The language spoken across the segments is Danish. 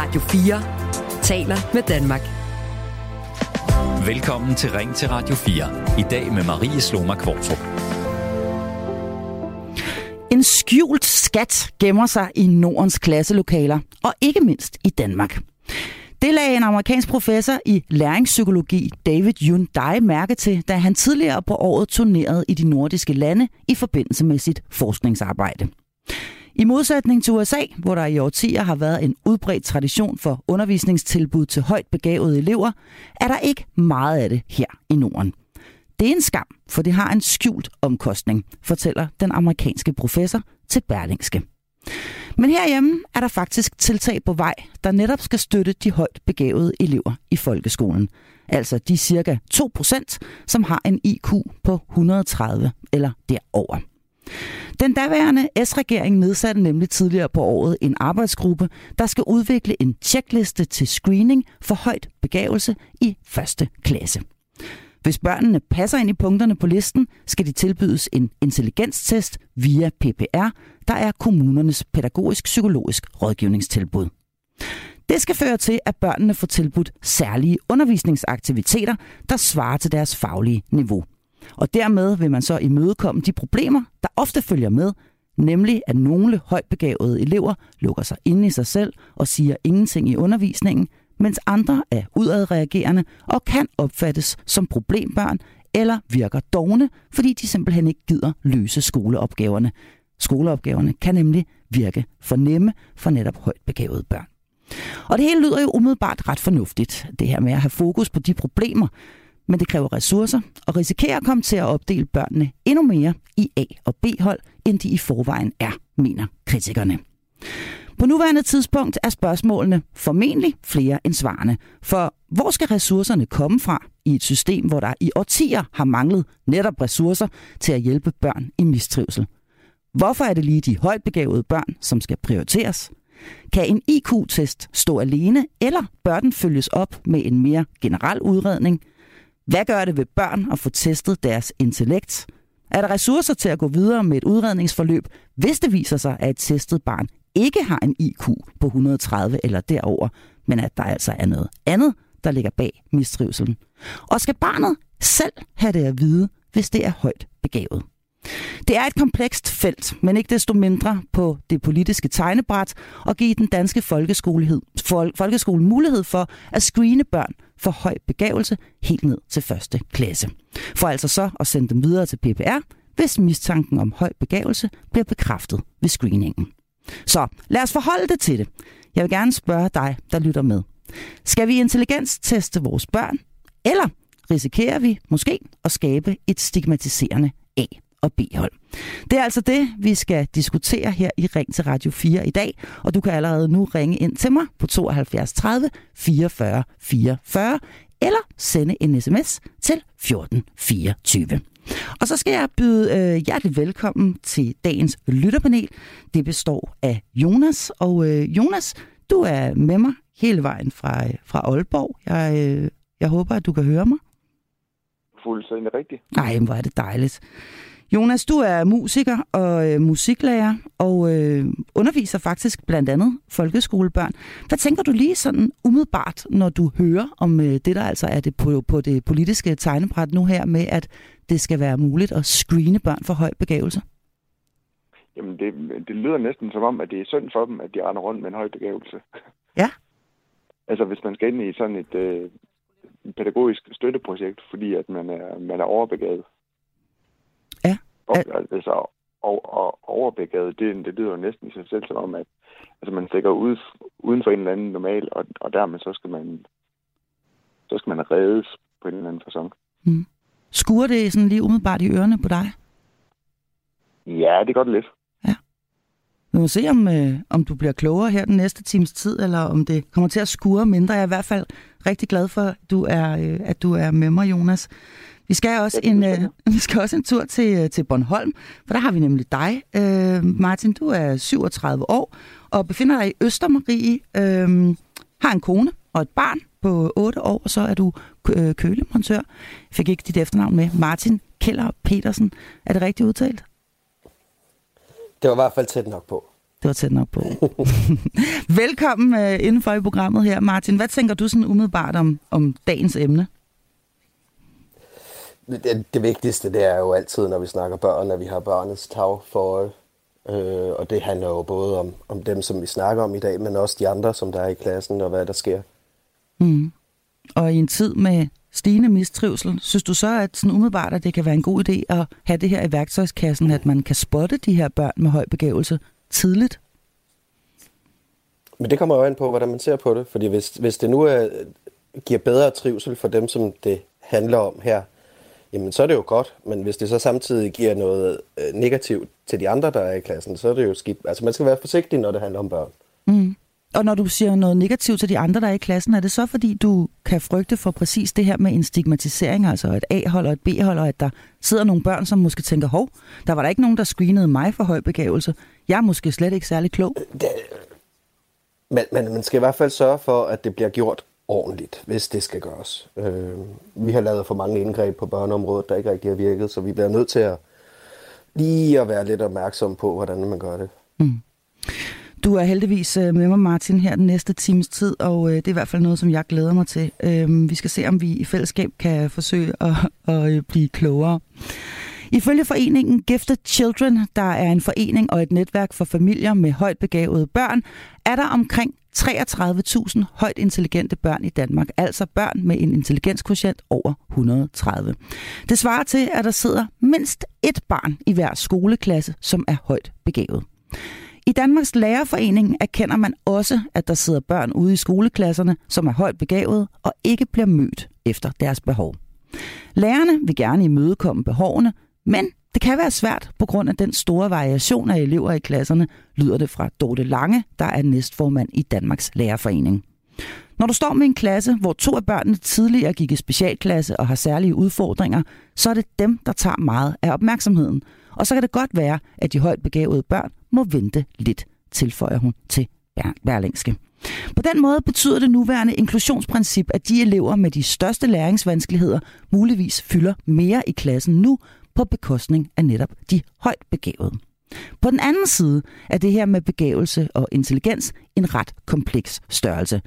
Radio 4 taler med Danmark. Velkommen til Ring til Radio 4. I dag med Marie Sloma Kvartrup. En skjult skat gemmer sig i Nordens klasselokaler, og ikke mindst i Danmark. Det lagde en amerikansk professor i læringspsykologi, David Yun Dai, mærke til, da han tidligere på året turnerede i de nordiske lande i forbindelse med sit forskningsarbejde. I modsætning til USA, hvor der i årtier har været en udbredt tradition for undervisningstilbud til højt begavede elever, er der ikke meget af det her i Norden. Det er en skam, for det har en skjult omkostning, fortæller den amerikanske professor til Berlingske. Men herhjemme er der faktisk tiltag på vej, der netop skal støtte de højt begavede elever i folkeskolen. Altså de cirka 2%, som har en IQ på 130 eller derover. Den daværende S-regering nedsatte nemlig tidligere på året en arbejdsgruppe, der skal udvikle en tjekliste til screening for højt begavelse i første klasse. Hvis børnene passer ind i punkterne på listen, skal de tilbydes en intelligenstest via PPR, der er kommunernes pædagogisk-psykologisk rådgivningstilbud. Det skal føre til, at børnene får tilbudt særlige undervisningsaktiviteter, der svarer til deres faglige niveau. Og dermed vil man så imødekomme de problemer, der ofte følger med, nemlig at nogle højt begavede elever lukker sig inde i sig selv og siger ingenting i undervisningen, mens andre er udadreagerende og kan opfattes som problembørn eller virker dogne, fordi de simpelthen ikke gider løse skoleopgaverne. Skoleopgaverne kan nemlig virke for nemme for netop højt begavede børn. Og det hele lyder jo umiddelbart ret fornuftigt, det her med at have fokus på de problemer, men det kræver ressourcer og risikerer at komme til at opdele børnene endnu mere i A- og B-hold, end de i forvejen er, mener kritikerne. På nuværende tidspunkt er spørgsmålene formentlig flere end svarene. For hvor skal ressourcerne komme fra i et system, hvor der i årtier har manglet netop ressourcer til at hjælpe børn i mistrivsel? Hvorfor er det lige de højt begavede børn, som skal prioriteres? Kan en IQ-test stå alene, eller bør den følges op med en mere generel udredning? Hvad gør det ved børn at få testet deres intellekt? Er der ressourcer til at gå videre med et udredningsforløb, hvis det viser sig, at et testet barn ikke har en IQ på 130 eller derover, men at der altså er noget andet, der ligger bag mistrivselen? Og skal barnet selv have det at vide, hvis det er højt begavet? Det er et komplekst felt, men ikke desto mindre på det politiske tegnebræt og give den danske folkeskole, folkeskole mulighed for at screene børn for høj begavelse helt ned til første klasse. For altså så at sende dem videre til PPR, hvis mistanken om høj begavelse bliver bekræftet ved screeningen. Så lad os forholde det til det. Jeg vil gerne spørge dig, der lytter med. Skal vi intelligensteste vores børn, eller risikerer vi måske at skabe et stigmatiserende A- og B-hold. Det er altså det, vi skal diskutere her i Ring til Radio 4 i dag, og du kan allerede nu ringe ind til mig på 72 30 44 44 eller sende en sms til 1424. Og så skal jeg byde øh, hjertelig velkommen til dagens lytterpanel. Det består af Jonas, og øh, Jonas, du er med mig hele vejen fra, fra Aalborg. Jeg, øh, jeg håber, at du kan høre mig. Fuldstændig rigtigt. Nej, hvor er det dejligt. Jonas, du er musiker og øh, musiklærer og øh, underviser faktisk blandt andet folkeskolebørn. Hvad tænker du lige sådan umiddelbart, når du hører om øh, det, der altså er det på, på det politiske tegnebræt nu her med, at det skal være muligt at screene børn for høj begævelse? Jamen, det, det lyder næsten som om, at det er synd for dem, at de render rundt med en høj begævelse. Ja. altså, hvis man skal ind i sådan et øh, pædagogisk støtteprojekt, fordi at man er, man er overbegavet, op, altså, og, og overbegavet, det, det lyder jo næsten i sig selv som om, at altså, man stikker ud, uden for en eller anden normal, og, og dermed så skal man så skal man reddes på en eller anden fasong. Mm. Skuer det sådan lige umiddelbart i ørerne på dig? Ja, det gør det lidt. Ja. Vi må se, om, øh, om du bliver klogere her den næste times tid, eller om det kommer til at skure mindre. Jeg er i hvert fald rigtig glad for, at du er, øh, at du er med mig, Jonas. Vi skal også en, øh, vi skal også en tur til, øh, til Bornholm, for der har vi nemlig dig. Øh, Martin, du er 37 år og befinder dig i Østermarie, øh, har en kone og et barn på 8 år, og så er du øh, kølemontør. Jeg fik ikke dit efternavn med. Martin Keller Petersen. Er det rigtigt udtalt? Det var i hvert fald tæt nok på. Det var tæt nok på. Velkommen uh, indenfor i programmet her, Martin. Hvad tænker du sådan umiddelbart om, om dagens emne? Det, det vigtigste, det er jo altid, når vi snakker børn, at vi har børnets tag for øh, og det handler jo både om, om dem, som vi snakker om i dag, men også de andre, som der er i klassen, og hvad der sker. Mm. Og i en tid med stigende mistrivsel, synes du så, at sådan umiddelbart, at det kan være en god idé at have det her i værktøjskassen, at man kan spotte de her børn med høj begævelse tidligt? Men det kommer jo an på, hvordan man ser på det. Fordi hvis, hvis det nu er, giver bedre trivsel for dem, som det handler om her, jamen så er det jo godt. Men hvis det så samtidig giver noget øh, negativt til de andre, der er i klassen, så er det jo skidt. Altså man skal være forsigtig, når det handler om børn. Mm. Og når du siger noget negativt til de andre, der er i klassen, er det så fordi, du kan frygte for præcis det her med en stigmatisering, altså et A-hold og et B-hold, og at der sidder nogle børn, som måske tænker, hov, der var der ikke nogen, der screenede mig for høj begævelse. Jeg er måske slet ikke særlig klog. Det, men, men man skal i hvert fald sørge for, at det bliver gjort ordentligt, hvis det skal gøres. Øh, vi har lavet for mange indgreb på børneområdet, der ikke rigtig har virket, så vi bliver nødt til at lige at være lidt opmærksom på, hvordan man gør det. Mm. Du er heldigvis øh, med mig, Martin, her den næste times tid, og øh, det er i hvert fald noget, som jeg glæder mig til. Øh, vi skal se, om vi i fællesskab kan forsøge at, at blive klogere. Ifølge foreningen Gifted Children, der er en forening og et netværk for familier med højt begavede børn, er der omkring 33.000 højt intelligente børn i Danmark, altså børn med en intelligenskvotient over 130. Det svarer til, at der sidder mindst et barn i hver skoleklasse, som er højt begavet. I Danmarks Lærerforening erkender man også, at der sidder børn ude i skoleklasserne, som er højt begavet og ikke bliver mødt efter deres behov. Lærerne vil gerne imødekomme behovene, men det kan være svært på grund af den store variation af elever i klasserne, lyder det fra Dorte Lange, der er næstformand i Danmarks Lærerforening. Når du står med en klasse, hvor to af børnene tidligere gik i specialklasse og har særlige udfordringer, så er det dem, der tager meget af opmærksomheden. Og så kan det godt være, at de højt begavede børn må vente lidt, tilføjer hun til Berlingske. På den måde betyder det nuværende inklusionsprincip, at de elever med de største læringsvanskeligheder muligvis fylder mere i klassen nu, på bekostning af netop de højt begavede. På den anden side er det her med begavelse og intelligens en ret kompleks størrelse.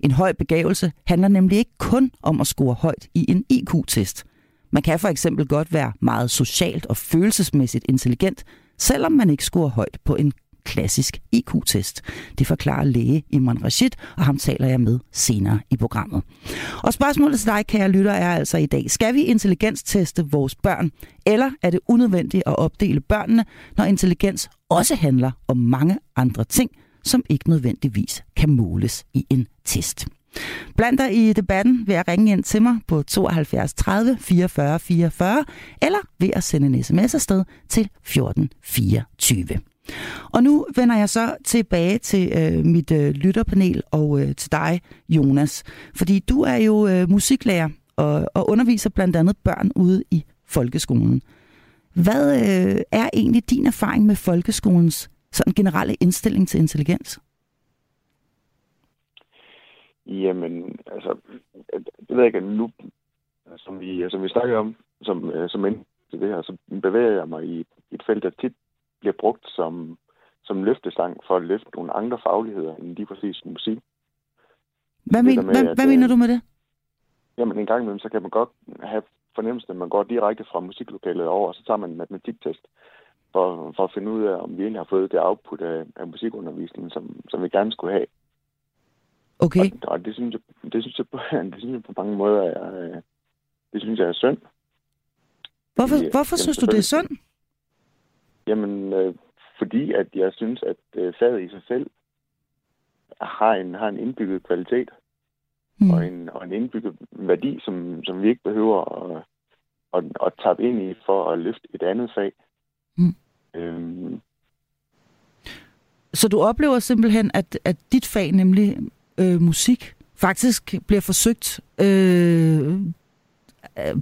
En høj begavelse handler nemlig ikke kun om at score højt i en IQ-test. Man kan for eksempel godt være meget socialt og følelsesmæssigt intelligent, selvom man ikke scorer højt på en klassisk IQ-test. Det forklarer læge Imran Rashid, og ham taler jeg med senere i programmet. Og spørgsmålet til dig, kære lytter, er altså i dag, skal vi intelligensteste vores børn, eller er det unødvendigt at opdele børnene, når intelligens også handler om mange andre ting, som ikke nødvendigvis kan måles i en test? Bland dig i debatten ved at ringe ind til mig på 72 30 44 44, eller ved at sende en sms afsted til 14 24. Og nu vender jeg så tilbage til øh, mit øh, lytterpanel og øh, til dig, Jonas. Fordi du er jo øh, musiklærer og, og underviser blandt andet børn ude i folkeskolen. Hvad øh, er egentlig din erfaring med folkeskolens sådan generelle indstilling til intelligens? Jamen, altså, det ved jeg ikke, nu, som vi, som vi snakker om, som, øh, som som til det her, så bevæger jeg mig i et felt, der tit bliver brugt som, som løftestang for at løfte nogle andre fagligheder end lige præcis musik. Hvad, men, med, hvad, at, hvad mener øh, du med det? Jamen en gang imellem, så kan man godt have fornemmelsen, at man går direkte fra musiklokalet over, og så tager man en matematiktest for, for at finde ud af, om vi egentlig har fået det output af, af musikundervisningen, som, som vi gerne skulle have. Okay. Og, og det, synes jeg, det, synes jeg, det synes jeg på mange måder er, øh, det synes jeg er synd. Hvorfor, Fordi, hvorfor jamen, synes du, det er synd? Jamen, øh, fordi at jeg synes, at øh, faget i sig selv har en, har en indbygget kvalitet mm. og, en, og en indbygget værdi, som, som vi ikke behøver at, at, at tabe ind i for at løfte et andet fag. Mm. Øhm. Så du oplever simpelthen, at, at dit fag, nemlig øh, musik, faktisk bliver forsøgt øh,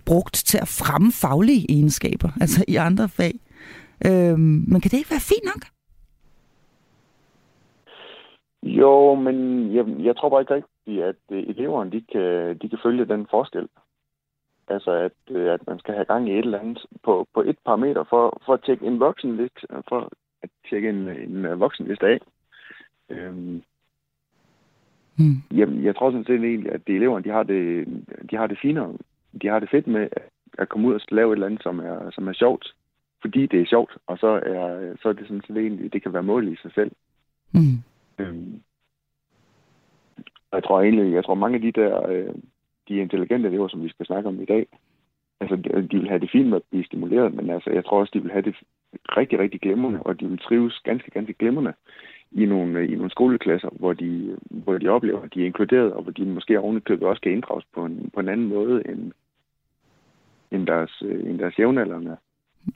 brugt til at fremme faglige egenskaber, altså i andre fag? Øhm, men kan det ikke være fint nok? Jo, men jeg, jeg tror bare ikke rigtigt, at øh, eleverne de kan, de kan følge den forskel. Altså, at, øh, at man skal have gang i et eller andet på, på et parameter for, for at tjekke en voksen lidt, for at tjekke en, en voksen liste af. Øhm, Mm. Jamen, jeg tror sådan set egentlig, at de eleverne, de har det, de har det finere. De har det fedt med at komme ud og lave et eller andet, som er, som er sjovt. Fordi det er sjovt, og så er, så er det sådan set egentlig, det kan være mål i sig selv. Mm. Øhm, jeg tror egentlig, jeg tror mange af de der, øh, de intelligente elever, som vi skal snakke om i dag, altså de vil have det fint med at blive stimuleret, men altså jeg tror også, de vil have det rigtig, rigtig glemrende, og de vil trives ganske, ganske glemrende i nogle, i nogle skoleklasser, hvor de, hvor de oplever, at de er inkluderet, og hvor de måske ovenikøbet også kan inddrages på en, på en anden måde end, end deres, end deres jævnaldrende.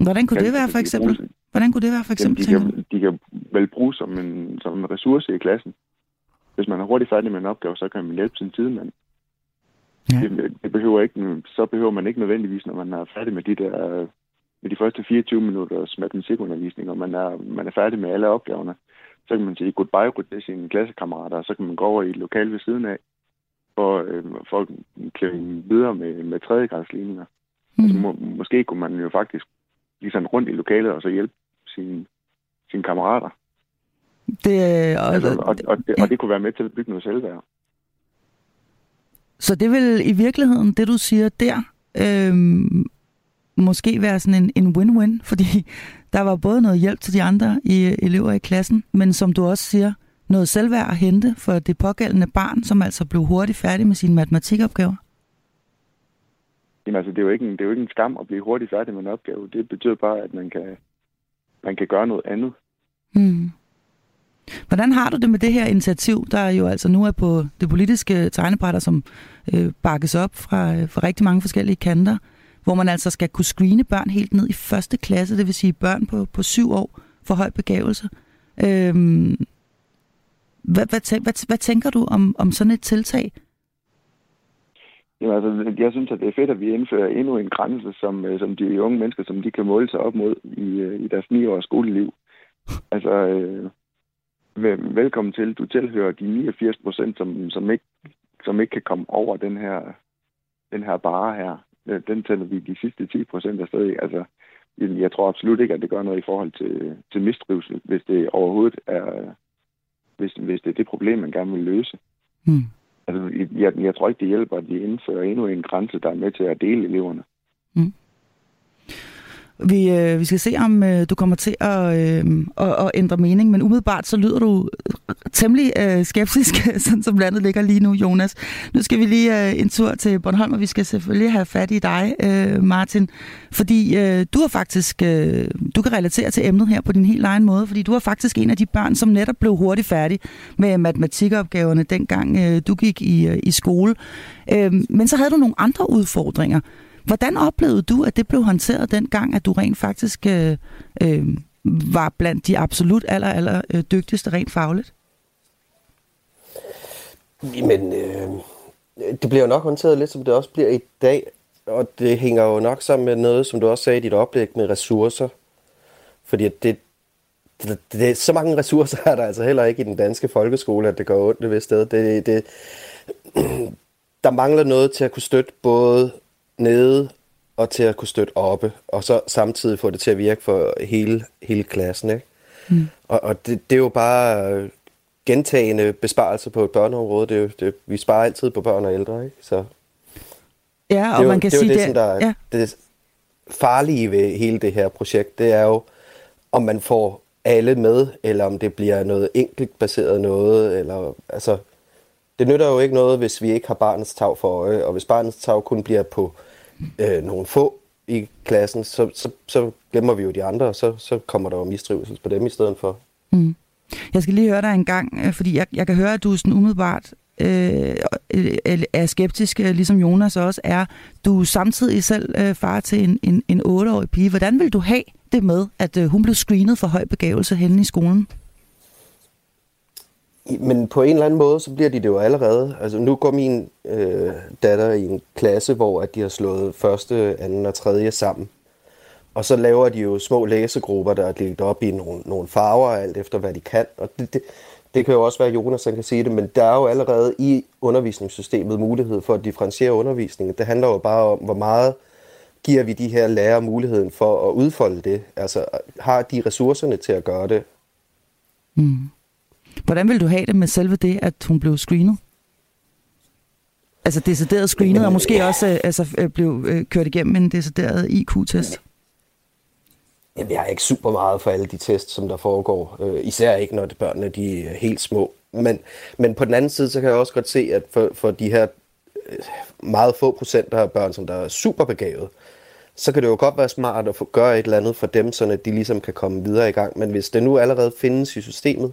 Hvordan kunne det være for eksempel? Hvordan kunne det være for eksempel? Jamen, de, kan, de kan vel bruge som en, som en ressource i klassen. Hvis man er hurtigt færdig med en opgave, så kan man hjælpe sin tidemand. Ja. Det, det behøver ikke, så behøver man ikke nødvendigvis, når man er færdig med de der med de første 24 minutters matematikundervisning, og man er, man er færdig med alle opgaverne, så kan man sige goodbye til sine klassekammerater, og så kan man gå over i et lokal ved siden af, for, øh, for at klemme videre med, med tredjegradsligninger. Mm. Altså, må, måske kunne man jo faktisk lige sådan rundt i lokalet, og så hjælpe sine, sine kammerater. Det, øh, og, altså, og, og, det, ja. og det kunne være med til at bygge noget selvværd. Så det vil i virkeligheden, det du siger der, øh, måske være sådan en, en win-win, fordi der var både noget hjælp til de andre i, elever i klassen, men som du også siger, noget selvværd at hente for det pågældende barn, som altså blev hurtigt færdig med sine matematikopgaver? Jamen altså, det er, jo ikke en, det er jo ikke en skam at blive hurtigt færdig med en opgave. Det betyder bare, at man kan, man kan gøre noget andet. Hmm. Hvordan har du det med det her initiativ, der jo altså nu er på det politiske tegnebrætter, som øh, bakkes op fra, øh, fra rigtig mange forskellige kanter, hvor man altså skal kunne screene børn helt ned i første klasse, det vil sige børn på, på syv år for høj begævelse. Øh, hvad, hvad, hvad, hvad tænker du om, om sådan et tiltag? Jamen, altså, jeg synes, at det er fedt, at vi indfører endnu en grænse, som, øh, som de unge mennesker, som de kan måle sig op mod i, øh, i deres 9 års skoleliv. Altså, øh, velkommen til. Du tilhører de 89 procent, som, som, ikke, som ikke kan komme over den her, den her bare her. Den tæller vi de sidste 10 procent af stadig. Altså, jeg tror absolut ikke, at det gør noget i forhold til, til mistrivsel, hvis det overhovedet er, hvis, hvis det er det problem, man gerne vil løse. Hmm. Altså, jeg, jeg tror ikke, det hjælper, at de indfører endnu en grænse, der er med til at dele eleverne. Vi, øh, vi skal se, om øh, du kommer til at, øh, at, at ændre mening, men umiddelbart så lyder du temmelig øh, skeptisk, sådan som landet ligger lige nu, Jonas. Nu skal vi lige øh, en tur til Bornholm, og vi skal selvfølgelig have fat i dig, øh, Martin, fordi øh, du har faktisk, øh, du kan relatere til emnet her på din helt egen måde, fordi du er faktisk en af de børn, som netop blev hurtigt færdig med matematikopgaverne, dengang øh, du gik i, øh, i skole. Øh, men så havde du nogle andre udfordringer. Hvordan oplevede du, at det blev håndteret dengang, at du rent faktisk øh, øh, var blandt de absolut aller, aller øh, dygtigste rent fagligt? Men øh, det bliver jo nok håndteret lidt, som det også bliver i dag. Og det hænger jo nok sammen med noget, som du også sagde i dit oplæg, med ressourcer. Fordi det, det, det, så mange ressourcer er der altså heller ikke i den danske folkeskole, at det går ondt ved sted. Det, det, der mangler noget til at kunne støtte både nede og til at kunne støtte oppe, og så samtidig få det til at virke for hele, hele klassen. Ikke? Mm. Og, og det, det er jo bare gentagende besparelser på et børneområde. Det er jo, det, vi sparer altid på børn og ældre. Ikke? Så ja, og det man kan det sige, det, det, som der er, ja. det farlige ved hele det her projekt, det er jo, om man får alle med, eller om det bliver noget enkelt baseret noget, eller altså, det nytter jo ikke noget, hvis vi ikke har barnets tag for øje, og hvis barnets tag kun bliver på øh, nogle få i klassen, så, så, så glemmer vi jo de andre, og så, så kommer der jo mistrivsel på dem i stedet for. Mm. Jeg skal lige høre dig en gang, øh, fordi jeg, jeg kan høre, at du er sådan umiddelbart øh, øh, øh er skeptisk, ligesom Jonas også er. Du er samtidig selv øh, far til en, en, en 8-årig pige. Hvordan vil du have det med, at øh, hun blev screenet for høj begævelse henne i skolen? Men på en eller anden måde, så bliver de det jo allerede. Altså nu går min øh, datter i en klasse, hvor at de har slået første, anden og tredje sammen. Og så laver de jo små læsegrupper, der er delt op i nogle, nogle farver, alt efter hvad de kan. Og det, det, det kan jo også være, at Jonas kan sige det, men der er jo allerede i undervisningssystemet mulighed for at differentiere undervisningen. Det handler jo bare om, hvor meget giver vi de her lærere muligheden for at udfolde det? Altså, har de ressourcerne til at gøre det? Mm. Hvordan vil du have det med selve det, at hun blev screenet? Altså decideret screenet, og måske også øh, altså, øh, blev øh, kørt igennem en decideret IQ-test? Jamen, jeg er ikke super meget for alle de tests, som der foregår. Øh, især ikke, når det børnene de er helt små. Men, men på den anden side, så kan jeg også godt se, at for, for de her meget få procent af børn, som der er super begavet, så kan det jo godt være smart at få, gøre et eller andet for dem, så de ligesom kan komme videre i gang. Men hvis det nu allerede findes i systemet,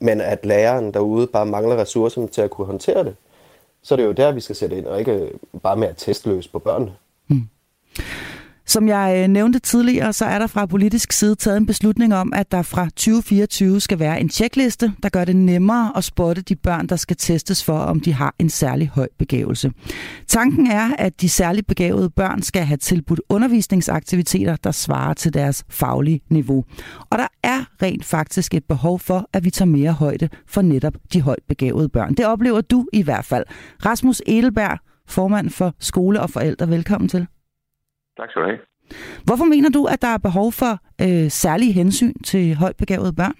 men at læreren derude bare mangler ressourcerne til at kunne håndtere det, så er det jo der, vi skal sætte ind, og ikke bare med at testløse på børnene. Mm. Som jeg øh, nævnte tidligere, så er der fra politisk side taget en beslutning om, at der fra 2024 skal være en tjekliste, der gør det nemmere at spotte de børn, der skal testes for, om de har en særlig høj begævelse. Tanken er, at de særligt begavede børn skal have tilbudt undervisningsaktiviteter, der svarer til deres faglige niveau. Og der er rent faktisk et behov for, at vi tager mere højde for netop de højt begavede børn. Det oplever du i hvert fald. Rasmus Edelberg, formand for Skole og Forældre, velkommen til. Tak skal du have. Hvorfor mener du, at der er behov for øh, særlige hensyn til højt begavede børn?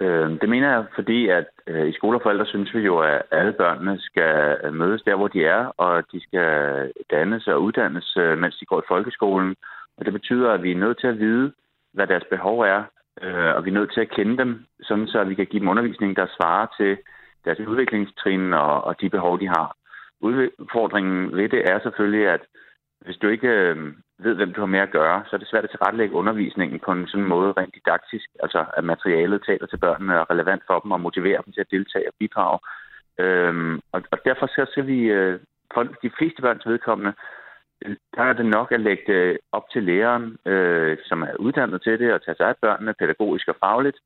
Øh, det mener jeg, fordi at øh, i skoleforældre synes vi jo, at alle børnene skal mødes der, hvor de er, og de skal dannes og uddannes, øh, mens de går i folkeskolen. Og det betyder, at vi er nødt til at vide, hvad deres behov er, øh, og vi er nødt til at kende dem, sådan så vi kan give dem undervisning, der svarer til deres udviklingstrin og, og de behov, de har. Udfordringen ved det er selvfølgelig, at hvis du ikke øh, ved, hvem du har med at gøre, så er det svært at tilrettelægge undervisningen på en sådan måde rent didaktisk, altså at materialet taler til børnene og er relevant for dem og motiverer dem til at deltage og bidrage. Øhm, og, og derfor så skal vi, øh, for de fleste børns vedkommende, øh, der er det nok at lægge det op til læreren, øh, som er uddannet til det, og tage sig af børnene pædagogisk og fagligt,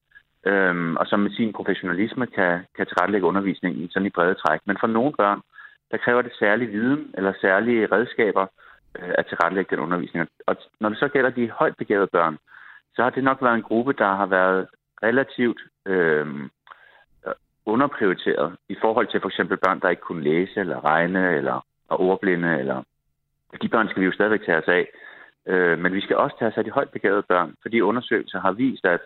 øh, og som med sin professionalisme kan, kan tilrettelægge undervisningen sådan i brede træk. Men for nogle børn, der kræver det særlig viden eller særlige redskaber, øh, at tilrettelægge den undervisning. Og når det så gælder de højt begavede børn, så har det nok været en gruppe, der har været relativt øh, underprioriteret i forhold til for eksempel børn, der ikke kunne læse eller regne eller er ordblinde. Eller... De børn skal vi jo stadigvæk tage os af. Øh, men vi skal også tage os af de højt begavede børn, fordi undersøgelser har vist, at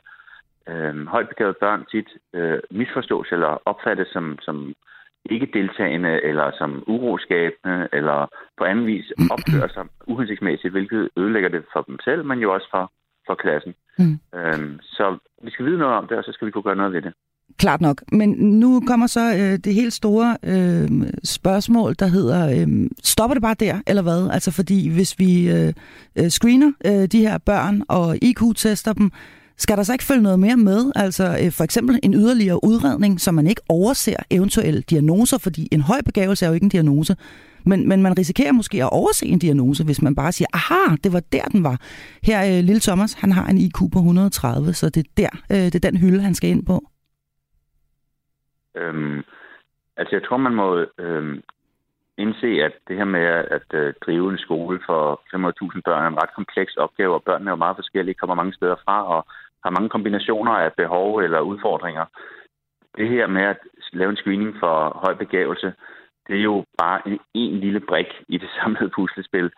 øh, højt begavede børn tit øh, misforstås eller opfattes som, som ikke deltagende eller som uroskabende eller på anden vis opfører sig uhensigtsmæssigt, hvilket ødelægger det for dem selv, men jo også for, for klassen. Mm. Øhm, så vi skal vide noget om det, og så skal vi kunne gøre noget ved det. Klart nok. Men nu kommer så øh, det helt store øh, spørgsmål, der hedder, øh, stopper det bare der, eller hvad? Altså fordi hvis vi øh, øh screener øh, de her børn og IQ-tester dem, skal der så ikke følge noget mere med? Altså øh, for eksempel en yderligere udredning, så man ikke overser eventuelle diagnoser, fordi en høj begavelse er jo ikke en diagnose. Men, men man risikerer måske at overse en diagnose, hvis man bare siger, aha, det var der, den var. Her, øh, lille Thomas, han har en IQ på 130, så det er der, øh, det er den hylde, han skal ind på. Øhm, altså, jeg tror, man må øhm, indse, at det her med at, at øh, drive en skole for 500.000 børn er en ret kompleks opgave, og børnene er jo meget forskellige, kommer mange steder fra, og har mange kombinationer af behov eller udfordringer. Det her med at lave en screening for høj begævelse, det er jo bare en, en lille brik i det samlede puslespil.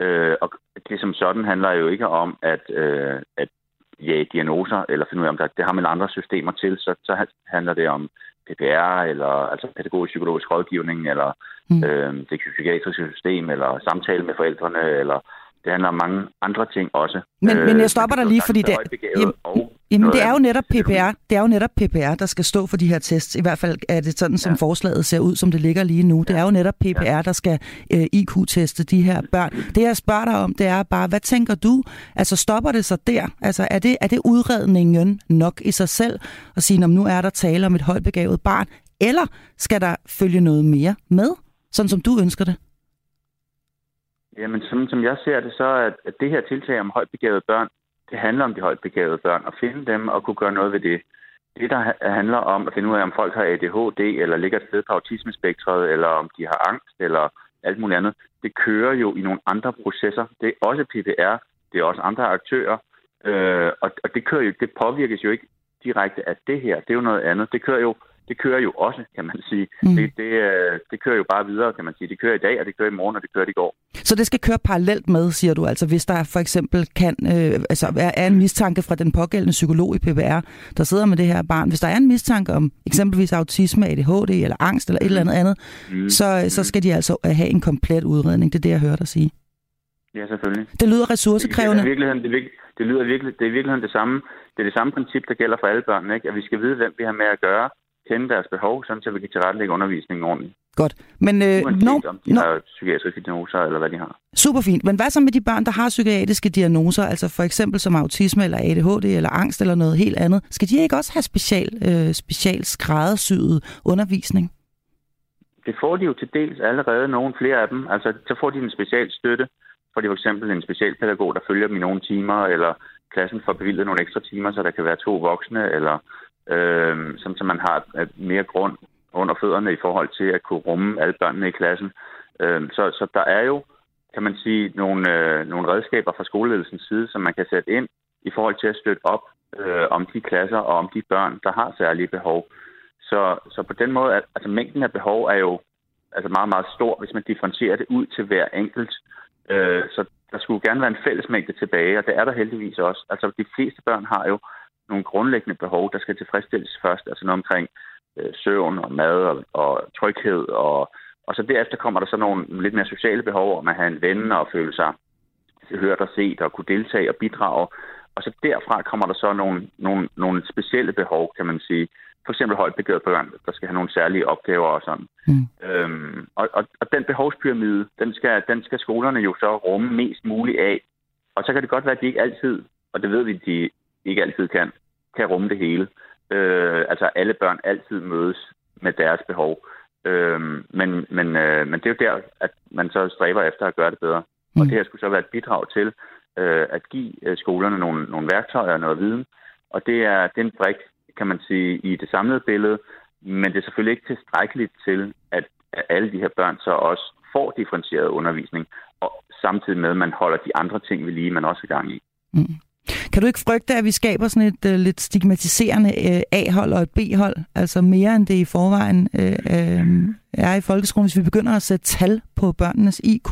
Øh, og det som sådan handler jo ikke om at, øh, at jage diagnoser, eller finde ud af, om der, det har man andre systemer til, så, så handler det om PPR, eller altså pædagogisk-psykologisk rådgivning, eller mm. øh, det psykiatriske system, eller samtale med forældrene, eller det handler om mange andre ting også. Men, øh, men jeg stopper dig lige, fordi det, jamen, jamen, det er jo netop PPR, det er jo netop PPR, der skal stå for de her tests. I hvert fald er det sådan, som ja. forslaget ser ud, som det ligger lige nu. Det er jo netop PPR, ja. der skal øh, IQ-teste de her børn. Det jeg spørger dig om, det er bare, hvad tænker du? Altså stopper det så der? Altså er det, er det udredningen nok i sig selv at sige, om nu er der tale om et højbegavet barn, eller skal der følge noget mere med, sådan som du ønsker det? Jamen, sådan som jeg ser det, så er at det her tiltag om højtbegavede børn, det handler om de højtbegavede børn, og finde dem og kunne gøre noget ved det. Det, der handler om at finde ud af, om folk har ADHD, eller ligger et sted på autismespektret, eller om de har angst, eller alt muligt andet, det kører jo i nogle andre processer. Det er også PPR, det er også andre aktører, øh, og, og det, kører jo, det påvirkes jo ikke direkte af det her. Det er jo noget andet. Det kører jo det kører jo også, kan man sige. Mm. Det, det, øh, det kører jo bare videre, kan man sige. Det kører i dag, og det kører i morgen, og det kører i går. Så det skal køre parallelt med, siger du, altså hvis der for eksempel kan, øh, altså er en mistanke fra den pågældende psykolog i PBR, der sidder med det her barn. Hvis der er en mistanke om eksempelvis autisme, ADHD eller angst eller et eller andet andet, mm. så, så skal de altså have en komplet udredning. Det er det, jeg hører dig sige. Ja, selvfølgelig. Det lyder ressourcekrævende. Det, er virkeligheden, det, det, lyder virkelig, det er virkeligheden det samme. Det er det samme princip, der gælder for alle børn, ikke? At vi skal vide, hvem vi har med at gøre, kende deres behov, sådan så vi kan tilrettelægge undervisningen ordentligt. Godt. Men øh, når, om de har psykiatriske diagnoser, eller hvad de har. Super fint. Men hvad så med de børn, der har psykiatriske diagnoser, altså for eksempel som autisme, eller ADHD, eller angst, eller noget helt andet? Skal de ikke også have special, øh, special skræddersyet undervisning? Det får de jo til dels allerede, nogle flere af dem. Altså, så får de en special støtte, får de for eksempel en specialpædagog, der følger dem i nogle timer, eller klassen får bevilget nogle ekstra timer, så der kan være to voksne, eller øh, som, så man har mere grund under fødderne i forhold til at kunne rumme alle børnene i klassen. Øh, så, så der er jo, kan man sige, nogle, øh, nogle redskaber fra skoleledelsens side, som man kan sætte ind i forhold til at støtte op øh, om de klasser og om de børn, der har særlige behov. Så, så på den måde, altså mængden af behov er jo altså meget, meget stor, hvis man differentierer det ud til hver enkelt. Øh, så der skulle gerne være en fællesmængde tilbage, og det er der heldigvis også. Altså de fleste børn har jo nogle grundlæggende behov, der skal tilfredsstilles først. Altså noget omkring øh, søvn og mad og, og tryghed. Og, og så derefter kommer der så nogle lidt mere sociale behov om at have en ven og føle sig hørt og set og kunne deltage og bidrage. Og så derfra kommer der så nogle, nogle, nogle specielle behov, kan man sige. For eksempel højt begavede børn, der skal have nogle særlige opgaver og sådan. Mm. Øhm, og, og, og den behovspyramide, den skal, den skal skolerne jo så rumme mest muligt af. Og så kan det godt være, at de ikke altid, og det ved vi, de ikke altid kan, kan rumme det hele. Øh, altså alle børn altid mødes med deres behov. Øh, men, men, øh, men det er jo der, at man så stræber efter at gøre det bedre. Mm. Og det her skulle så være et bidrag til øh, at give øh, skolerne nogle, nogle værktøjer og noget viden. Og det er, det er en brik, kan man sige, i det samlede billede. Men det er selvfølgelig ikke tilstrækkeligt til, at, at alle de her børn så også får differentieret undervisning, og samtidig med, at man holder de andre ting ved lige, man også er gang i. Mm. Kan du ikke frygte, at vi skaber sådan et uh, lidt stigmatiserende uh, A-hold og et B-hold, altså mere end det i forvejen uh, uh, er i folkeskolen, hvis vi begynder at sætte tal på børnenes IQ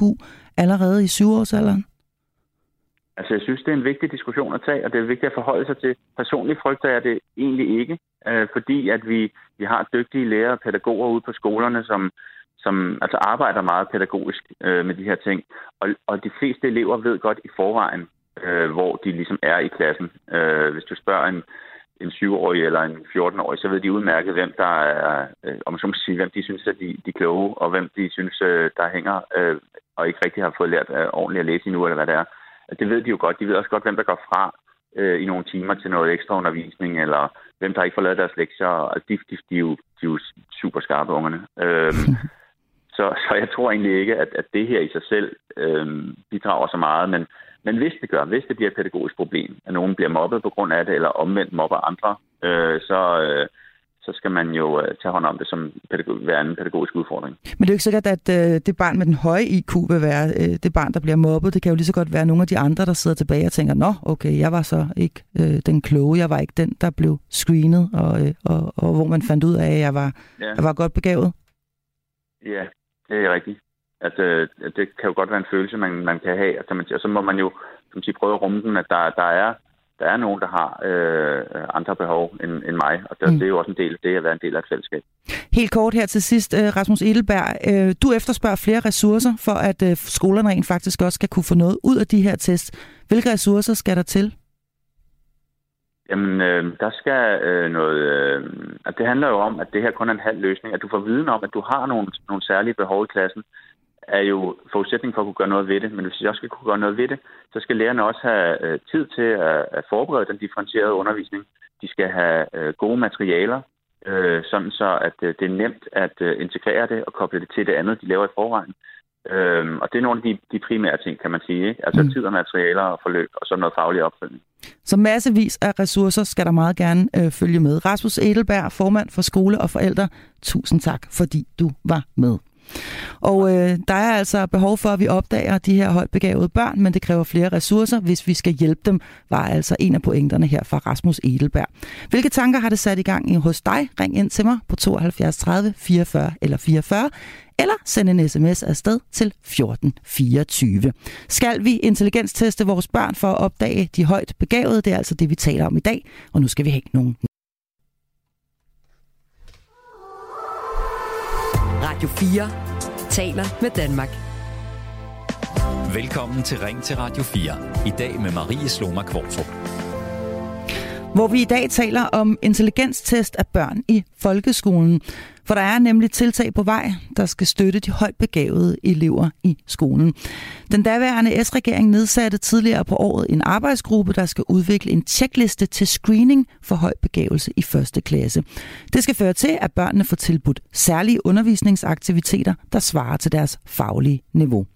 allerede i syvårsalderen? Altså, jeg synes, det er en vigtig diskussion at tage, og det er vigtigt at forholde sig til. Personligt frygter jeg det egentlig ikke, uh, fordi at vi, vi har dygtige lærere og pædagoger ude på skolerne, som, som altså arbejder meget pædagogisk øh, med de her ting. Og, og de fleste elever ved godt i forvejen, øh, hvor de ligesom er i klassen. Øh, hvis du spørger en, en 7-årig eller en 14-årig, så ved de udmærket, hvem der er, øh, om man sige, hvem de synes er de, de kloge, og hvem de synes, øh, der hænger øh, og ikke rigtig har fået lært øh, ordentligt at læse endnu, eller hvad det er. Det ved de jo godt. De ved også godt, hvem der går fra øh, i nogle timer til noget ekstra undervisning, eller hvem der ikke får lavet deres lektier. Altså, de, de, de, er jo, de er jo super skarpe, ungerne. Øh, så, så jeg tror egentlig ikke, at, at det her i sig selv øh, bidrager så meget, men men hvis det gør, hvis det bliver et pædagogisk problem, at nogen bliver mobbet på grund af det, eller omvendt mobber andre, øh, så, øh, så skal man jo øh, tage hånd om det som pædagog, hver anden pædagogisk udfordring. Men det er jo ikke sikkert, at øh, det barn med den høje IQ vil være øh, det barn, der bliver mobbet. Det kan jo lige så godt være nogle af de andre, der sidder tilbage og tænker, nå, okay, jeg var så ikke øh, den kloge, jeg var ikke den, der blev screenet, og, øh, og, og hvor man fandt ud af, at jeg var, ja. jeg var godt begavet. Ja, det er rigtigt at øh, det kan jo godt være en følelse, man, man kan have, og, man, og så må man jo som sige, prøve at rumme den, at der, der, er, der er nogen, der har øh, andre behov end, end mig, og det, mm. det er jo også en del af det at være en del af et fællesskab. Helt kort her til sidst, øh, Rasmus Edelberg. Øh, du efterspørger flere ressourcer for, at øh, skolerne rent faktisk også skal kunne få noget ud af de her tests. Hvilke ressourcer skal der til? Jamen, øh, der skal øh, noget... Øh, at det handler jo om, at det her kun er en halv løsning. At du får viden om, at du har nogle, nogle særlige behov i klassen, er jo forudsætning for at kunne gøre noget ved det. Men hvis jeg også skal kunne gøre noget ved det, så skal lærerne også have øh, tid til at, at forberede den differentierede undervisning. De skal have øh, gode materialer, øh, sådan så at øh, det er nemt at øh, integrere det og koble det til det andet, de laver i forvejen. Øhm, og det er nogle af de, de primære ting, kan man sige. Ikke? Altså mm. tid og materialer og forløb, og så noget faglig opfølgning. Så massevis af ressourcer skal der meget gerne øh, følge med. Rasmus Edelberg, formand for Skole og Forældre, tusind tak, fordi du var med. Og øh, der er altså behov for, at vi opdager de her højt begavede børn, men det kræver flere ressourcer, hvis vi skal hjælpe dem, var altså en af pointerne her fra Rasmus Edelberg. Hvilke tanker har det sat i gang hos dig? Ring ind til mig på 72 30 44 eller 44 eller send en sms afsted til 1424. Skal vi intelligensteste vores børn for at opdage de højt begavede? Det er altså det, vi taler om i dag, og nu skal vi have nogle Radio 4 taler med Danmark. Velkommen til Ring til Radio 4. I dag med Marie Sloma Kvartrup. Hvor vi i dag taler om intelligenstest af børn i folkeskolen. For der er nemlig tiltag på vej, der skal støtte de højt begavede elever i skolen. Den daværende S-regering nedsatte tidligere på året en arbejdsgruppe, der skal udvikle en tjekliste til screening for høj begavelse i første klasse. Det skal føre til, at børnene får tilbudt særlige undervisningsaktiviteter, der svarer til deres faglige niveau.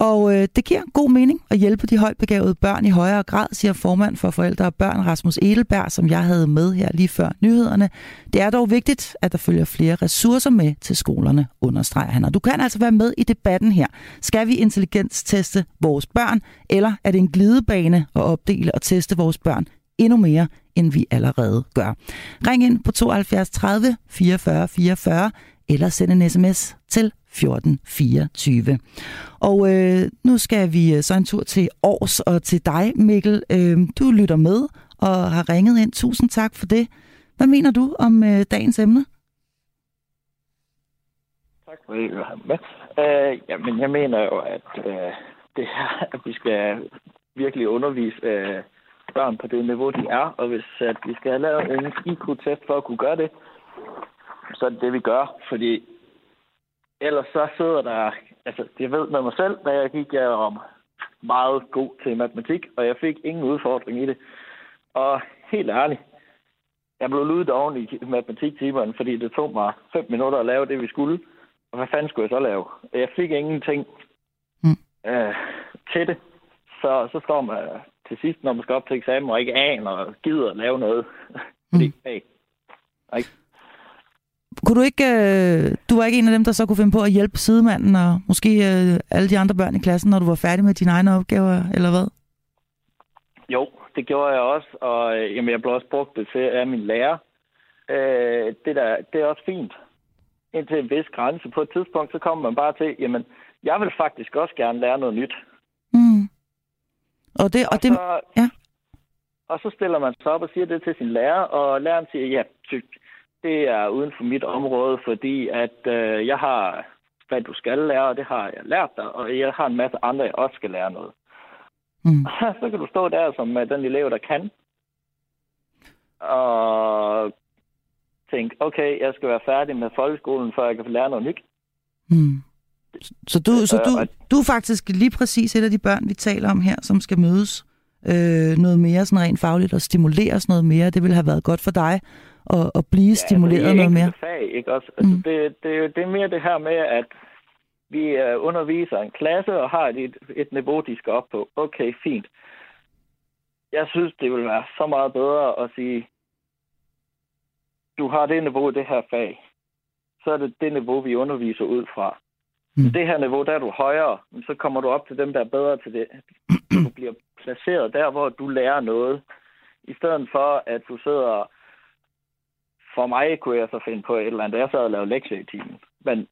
Og øh, det giver god mening at hjælpe de højtbegavede børn i højere grad, siger formand for forældre og børn Rasmus Edelberg, som jeg havde med her lige før nyhederne. Det er dog vigtigt, at der følger flere ressourcer med til skolerne, understreger han. Og du kan altså være med i debatten her. Skal vi intelligensteste vores børn, eller er det en glidebane at opdele og teste vores børn endnu mere, end vi allerede gør? Ring ind på 72 30 44 44 eller send en sms til 1424. Og øh, nu skal vi øh, så en tur til Års og til dig, Mikkel. Øh, du lytter med og har ringet ind. Tusind tak for det. Hvad mener du om øh, dagens emne? Tak for det, du har med. Øh, jamen, jeg mener jo, at øh, det her, at vi skal virkelig undervise øh, børn på det niveau, de er, og hvis at vi skal have lavet en IQ-test for at kunne gøre det, så er det det, vi gør. Fordi ellers så sidder der... Altså, jeg ved med mig selv, da jeg gik, jeg om meget god til matematik, og jeg fik ingen udfordring i det. Og helt ærligt, jeg blev ludet oven i matematiktimerne, fordi det tog mig fem minutter at lave det, vi skulle. Og hvad fanden skulle jeg så lave? Jeg fik ingenting mm. øh, til det. Så, så står man til sidst, når man skal op til eksamen, og ikke aner og gider at lave noget. fordi, mm. hey, ikke? Kunne du ikke, øh, du var ikke en af dem, der så kunne finde på at hjælpe sidemanden og måske øh, alle de andre børn i klassen, når du var færdig med dine egne opgaver, eller hvad? Jo, det gjorde jeg også, og øh, jamen, jeg blev også brugt det til af min lærer. Øh, det, der, det er også fint. Indtil en vis grænse. På et tidspunkt, så kommer man bare til, jamen, jeg vil faktisk også gerne lære noget nyt. Mm. Og det, og, og det, så, ja. Og så stiller man sig op og siger det til sin lærer, og læreren siger, ja, det er uden for mit område, fordi at øh, jeg har, hvad du skal lære, og det har jeg lært dig, og jeg har en masse andre, jeg også skal lære noget. Mm. så kan du stå der som øh, den elev, der kan, og tænke, okay, jeg skal være færdig med folkeskolen, før jeg kan få lære noget nyt. Mm. Så, du, så du, du er faktisk lige præcis et af de børn, vi taler om her, som skal mødes øh, noget mere sådan rent fagligt og stimuleres noget mere. Det ville have været godt for dig at, at blive ja, stimuleret altså, noget mere. Fag, ikke også? Altså, mm. det, det, det er mere det her med, at vi uh, underviser en klasse og har et, et niveau, de skal op på. Okay, fint. Jeg synes, det vil være så meget bedre at sige, du har det niveau i det her fag. Så er det det niveau, vi underviser ud fra. Mm. Det her niveau, der er du højere, så kommer du op til dem, der er bedre til det. Du bliver placeret der, hvor du lærer noget. I stedet for, at du sidder for mig kunne jeg så finde på et eller andet. Jeg sad og lavede lektier i timen. Men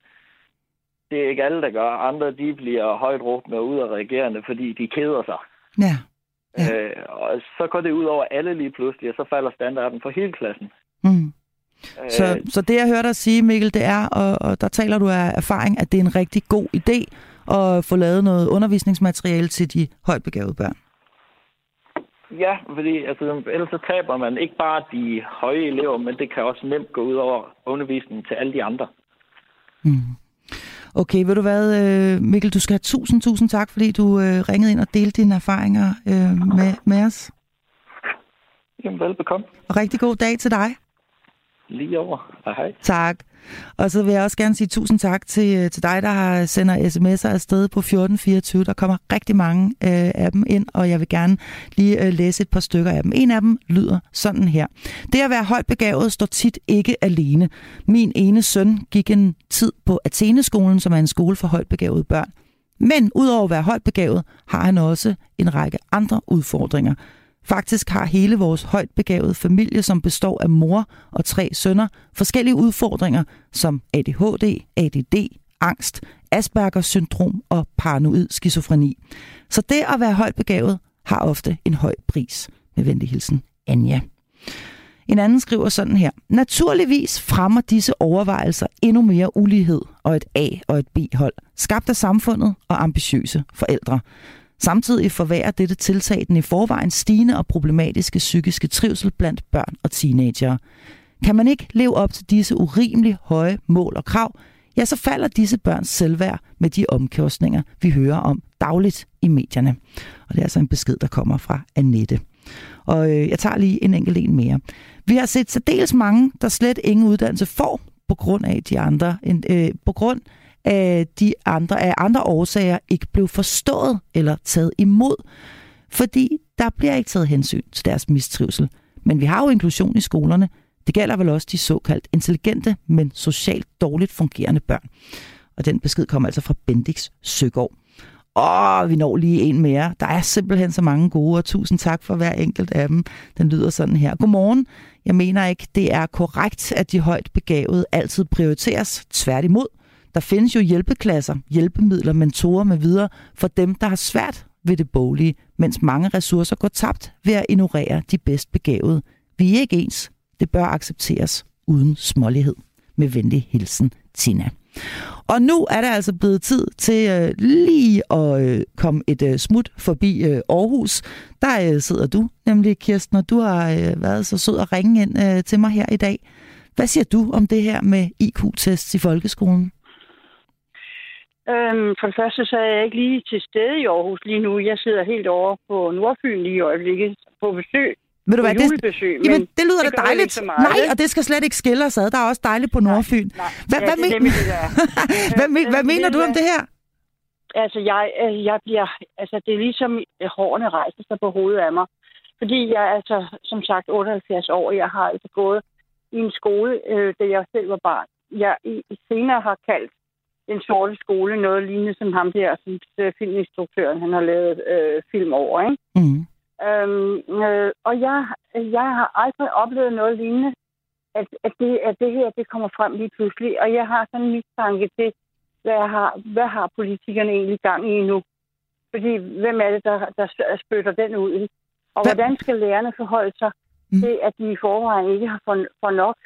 det er ikke alle, der gør. Andre, de bliver højt råbende og ud af reagerende, fordi de keder sig. Ja. ja. Øh, og så går det ud over alle lige pludselig, og så falder standarden for hele klassen. Mm. Øh, så, så det, jeg hører dig sige, Mikkel, det er, og, og der taler du af erfaring, at det er en rigtig god idé at få lavet noget undervisningsmateriale til de højt begavede børn. Ja, fordi altså, ellers så taber man ikke bare de høje elever, men det kan også nemt gå ud over undervisningen til alle de andre. Mm. Okay, ved du hvad, øh, Mikkel, du skal have tusind, tusind tak, fordi du øh, ringede ind og delte dine erfaringer med, med os. Jamen, velbekomme. Og rigtig god dag til dig. Lige over. Hej, hej. Tak. Og så vil jeg også gerne sige tusind tak til, øh, til dig, der har sender sms'er afsted på 1424. Der kommer rigtig mange øh, af dem ind, og jeg vil gerne lige øh, læse et par stykker af dem. En af dem lyder sådan her. Det at være højt begavet står tit ikke alene. Min ene søn gik en tid på Atheneskolen, som er en skole for højt begavede børn. Men udover at være højt begavet, har han også en række andre udfordringer. Faktisk har hele vores højt begavede familie, som består af mor og tre sønner, forskellige udfordringer som ADHD, ADD, angst, Aspergers syndrom og paranoid skizofreni. Så det at være højt begavet har ofte en høj pris. Med venlig hilsen, Anja. En anden skriver sådan her. Naturligvis fremmer disse overvejelser endnu mere ulighed og et A- og et B-hold, skabt af samfundet og ambitiøse forældre. Samtidig forværrer dette tiltag den i forvejen stigende og problematiske psykiske trivsel blandt børn og teenagere. Kan man ikke leve op til disse urimelig høje mål og krav, ja, så falder disse børns selvværd med de omkostninger, vi hører om dagligt i medierne. Og det er altså en besked, der kommer fra Annette. Og øh, jeg tager lige en enkelt en mere. Vi har set særdeles mange, der slet ingen uddannelse får på grund af de andre, øh, på grund af de andre, af andre årsager ikke blev forstået eller taget imod, fordi der bliver ikke taget hensyn til deres mistrivsel. Men vi har jo inklusion i skolerne. Det gælder vel også de såkaldt intelligente, men socialt dårligt fungerende børn. Og den besked kommer altså fra Bendix Søgaard. Åh, vi når lige en mere. Der er simpelthen så mange gode, og tusind tak for hver enkelt af dem. Den lyder sådan her. Godmorgen. Jeg mener ikke, det er korrekt, at de højt begavede altid prioriteres. Tværtimod. Der findes jo hjælpeklasser, hjælpemidler, mentorer med videre for dem, der har svært ved det boglige, mens mange ressourcer går tabt ved at ignorere de bedst begavede. Vi er ikke ens. Det bør accepteres uden smålighed. Med venlig hilsen, Tina. Og nu er det altså blevet tid til øh, lige at øh, komme et øh, smut forbi øh, Aarhus. Der øh, sidder du, nemlig Kirsten, og du har øh, været så sød at ringe ind øh, til mig her i dag. Hvad siger du om det her med IQ-tests i folkeskolen? Øhm, for det første så er jeg ikke lige til stede i Aarhus lige nu. Jeg sidder helt over på Nordfyn lige i øjeblikket på besøg. Ved du hvad, det, julebesøg, jamen, det lyder det da dejligt. Meget, nej, og det skal slet ikke skille os ad. Der er også dejligt på Nordfyn. Nej, nej. Hvad, ja, hvad, men... det, det hvad, men, hvad mener du om det her? Altså, jeg, øh, jeg bliver... Altså, det er ligesom hårene rejser sig på hovedet af mig. Fordi jeg er altså, som sagt, 78 år. Jeg har altså gået i en skole, øh, da jeg selv var barn. Jeg i, senere har kaldt den sorte skole, noget lignende som ham der, som øh, filminstruktøren, han har lavet øh, film over, ikke? Mm. Øhm, øh, og jeg, jeg har aldrig oplevet noget lignende, at, at, det, at det her det kommer frem lige pludselig. Og jeg har sådan en mistanke til, hvad har, hvad har politikerne egentlig gang i nu? Fordi hvem er det, der, der spytter den ud? Og hvad? hvordan skal lærerne forholde sig mm. til, at de i forvejen ikke har for, for nok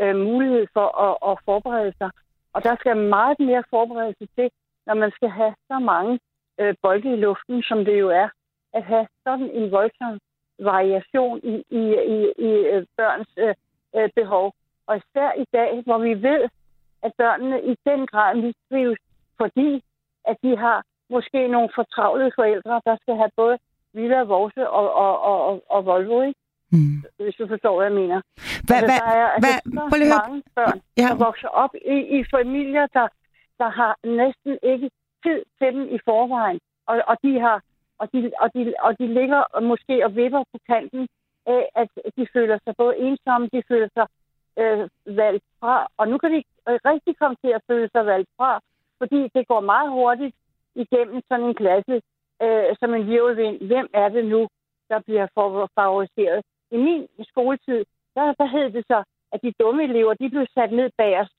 øh, mulighed for at, at forberede sig og der skal meget mere forberedelse til, når man skal have så mange øh, bolde i luften, som det jo er, at have sådan en voldsom variation i, i, i, i øh, børns øh, øh, behov. Og især i dag, hvor vi ved, at børnene i den grad mistrives, fordi at de har måske nogle fortravlede forældre, der skal have både Villa, Vorse og, og, og, og, og Volvo, ikke? Mm. Hvis du forstår, hvad jeg mener. Hva, altså, der er altså, hva, så mange børn, ja. der vokser op i, i familier, der, der har næsten ikke tid til dem i forvejen. Og, og, de har, og, de, og, de, og de ligger måske og vipper på kanten af, at de føler sig både ensomme, de føler sig øh, valgt fra. Og nu kan de rigtig komme til at føle sig valgt fra, fordi det går meget hurtigt igennem sådan en klasse øh, som en virvelvind. Hvem er det nu, der bliver favoriseret? I min skoletid, der, der hed det så, at de dumme elever, de blev sat ned bagerst.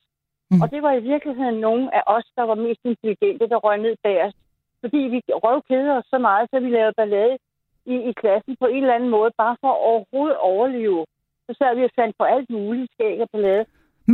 Mm. Og det var i virkeligheden nogle af os, der var mest intelligente, der røg ned bagerst. Fordi vi røvkede os så meget, så vi lavede ballade i, i klassen på en eller anden måde, bare for at overhovedet overleve. Så sad vi og fandt på alt muligt skæg og ballade.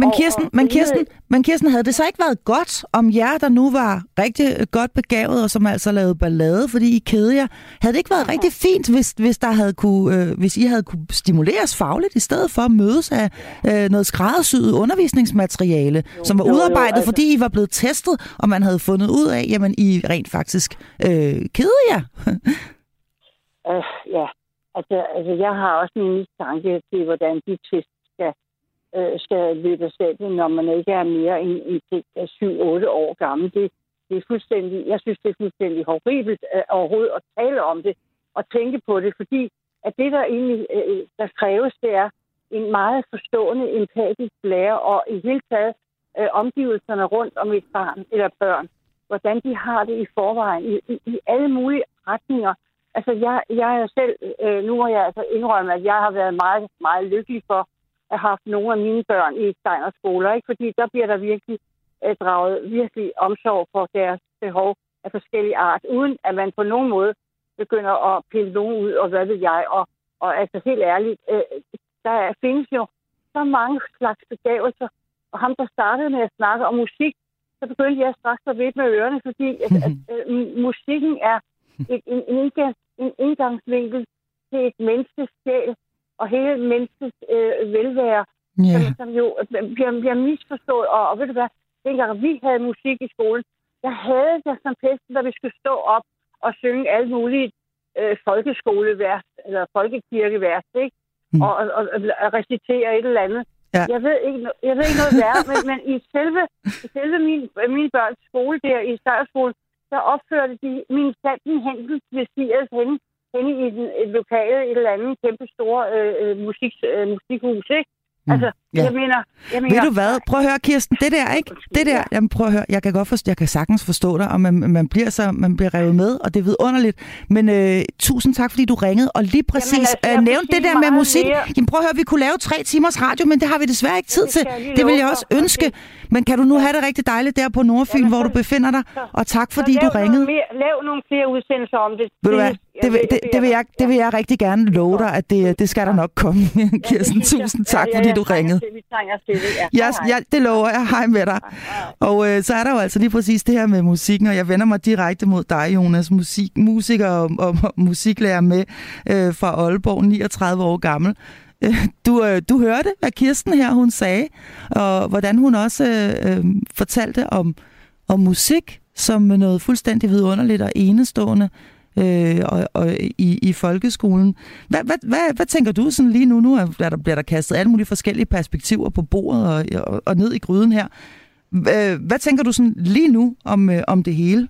Men Kirsten, men, Kirsten, men Kirsten, havde det så ikke været godt om jer, der nu var rigtig godt begavet, og som altså lavede ballade, fordi I kede jer, havde det ikke været rigtig fint, hvis, hvis, der havde kunne, øh, hvis I havde kunne stimuleres fagligt, i stedet for at mødes af øh, noget skræddersyet undervisningsmateriale, jo, som var udarbejdet, jo, jo, altså... fordi I var blevet testet, og man havde fundet ud af, jamen I rent faktisk øh, kede jer? uh, ja, altså, altså jeg har også en mistanke til, hvordan de test øh, skal løbe af når man ikke er mere end, end 7-8 år gammel. Det, det er fuldstændig, jeg synes, det er fuldstændig horribelt øh, overhovedet at tale om det og tænke på det, fordi at det, der egentlig øh, der kræves, det er en meget forstående, empatisk lærer, og i hele taget øh, omgivelserne rundt om et barn eller børn, hvordan de har det i forvejen, i, i, i alle mulige retninger. Altså, jeg, jeg er selv, øh, nu må jeg altså indrømme, at jeg har været meget, meget lykkelig for haft nogle af mine børn i Steiner skoler, ikke? fordi der bliver der virkelig øh, draget virkelig omsorg for deres behov af forskellige art, uden at man på nogen måde begynder at pille nogen ud, og hvad ved jeg. Og, og altså helt ærligt, øh, der findes jo så mange slags begavelser, og ham, der startede med at snakke om musik, så begyndte jeg straks at ved med ørerne, fordi at, at, at, at musikken er et, en, en, en indgangsvinkel til et menneskes sjæl og hele menneskets øh, velvære, yeah. som, som jo bliver, bliver misforstået. Og, og ved du hvad, dengang vi havde musik i skolen, der havde jeg som festen, da vi skulle stå op og synge alle mulige øh, folkeskolevers, eller folkekirkevers, ikke? Mm. Og, og, og, og recitere et eller andet. Ja. Jeg, ved ikke, jeg ved ikke noget værre, men, men i selve, i selve min, min børns skole der i Støjskole, der opførte de min sanden hændel ved Sirius henne, henne i den, et lokale, et eller andet kæmpe store øh, øh musik, øh, musikhus, ikke? Mm. Altså, ja. jeg mener... Jeg mener Ved du hvad? Prøv at høre, Kirsten. Det der, ikke? Det der, jamen prøv at høre. Jeg kan godt forstå, jeg kan sagtens forstå dig, og man, man, bliver så, man bliver revet med, og det er vidunderligt. Men øh, tusind tak, fordi du ringede, og lige præcis jamen, altså, øh, nævnte det der med musik. Mere. Jamen prøv at høre, vi kunne lave tre timers radio, men det har vi desværre ikke tid til. Det vil jeg også ønske. Men kan du nu have det rigtig dejligt der på Nordfyn, jamen, hvor du befinder dig? Og tak, fordi du ringede. Mere, lav nogle flere udsendelser om det. Ved du hvad? Det vil, det, det, vil jeg, det vil jeg rigtig gerne love dig, at det, det skal der nok komme, Kirsten. Tusind tak, fordi du ringede. Ja, ja, det lover jeg. Hej med dig. Og øh, så er der jo altså lige præcis det her med musikken, og jeg vender mig direkte mod dig, Jonas, musik, musiker og, og, og musiklærer med øh, fra Aalborg, 39 år gammel. Øh, du, øh, du hørte, hvad Kirsten her hun sagde, og hvordan hun også øh, øh, fortalte om, om musik som noget fuldstændig vidunderligt og enestående øh, og, og i, i folkeskolen. Hvad, hvad, hvad, hvad tænker du sådan lige nu? Nu er der, bliver der kastet alle mulige forskellige perspektiver på bordet og, og, og ned i gryden her. Hvad, hvad tænker du sådan lige nu om, øh, om det hele?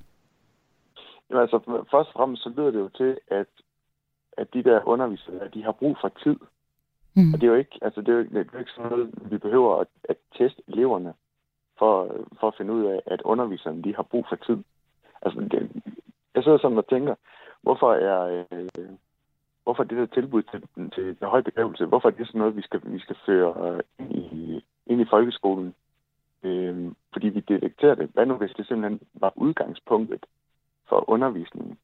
Jo, altså, først og fremmest så lyder det jo til, at, at de der undervisere, de har brug for tid. Mm. Og det er jo ikke, altså, det er jo, det er jo ikke sådan noget, vi behøver at, at teste eleverne for, for at finde ud af, at underviserne de har brug for tid. Altså, det, jeg sidder sådan og tænker, hvorfor er, øh, hvorfor er det der tilbud til, til den høje begrævelse, hvorfor er det sådan noget, vi skal, vi skal føre øh, ind, i, ind i folkeskolen? Øh, fordi vi detekterer det. Hvad nu, hvis det simpelthen var udgangspunktet for undervisningen?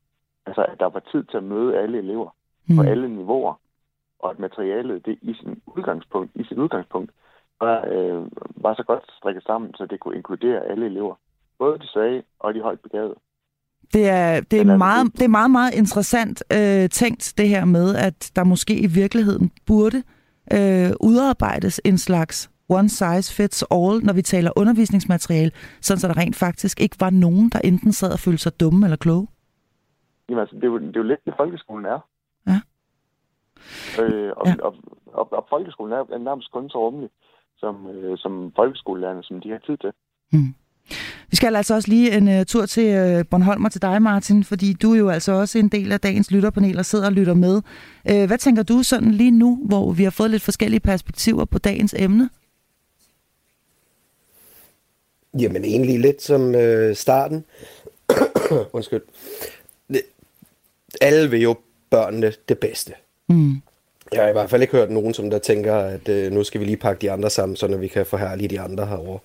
Altså, at der var tid til at møde alle elever mm. på alle niveauer, og at materialet det i sin udgangspunkt, i sit udgangspunkt var, øh, var så godt strikket sammen, så det kunne inkludere alle elever. Både de svage og de højt begavede. Det er, det er, meget, det er meget, meget interessant øh, tænkt, det her med, at der måske i virkeligheden burde øh, udarbejdes en slags one size fits all, når vi taler undervisningsmateriale, sådan så der rent faktisk ikke var nogen, der enten sad og følte sig dumme eller kloge? Jamen altså, det er jo, det er jo lidt det, folkeskolen er. Ja. Øh, og, ja. og, og, og folkeskolen er, nærmest kun så rummelig, som, øh, som folkeskolelærerne, som de har tid til. Mm. Vi skal altså også lige en uh, tur til uh, Bornholm og til dig, Martin, fordi du er jo altså også en del af dagens lytterpanel og sidder og lytter med. Uh, hvad tænker du sådan lige nu, hvor vi har fået lidt forskellige perspektiver på dagens emne? Jamen egentlig lidt som uh, starten. Undskyld. Alle vil jo børnene det bedste. Mm. Jeg har i hvert fald ikke hørt nogen, som der tænker, at uh, nu skal vi lige pakke de andre sammen, så vi kan forhærlige de andre herovre.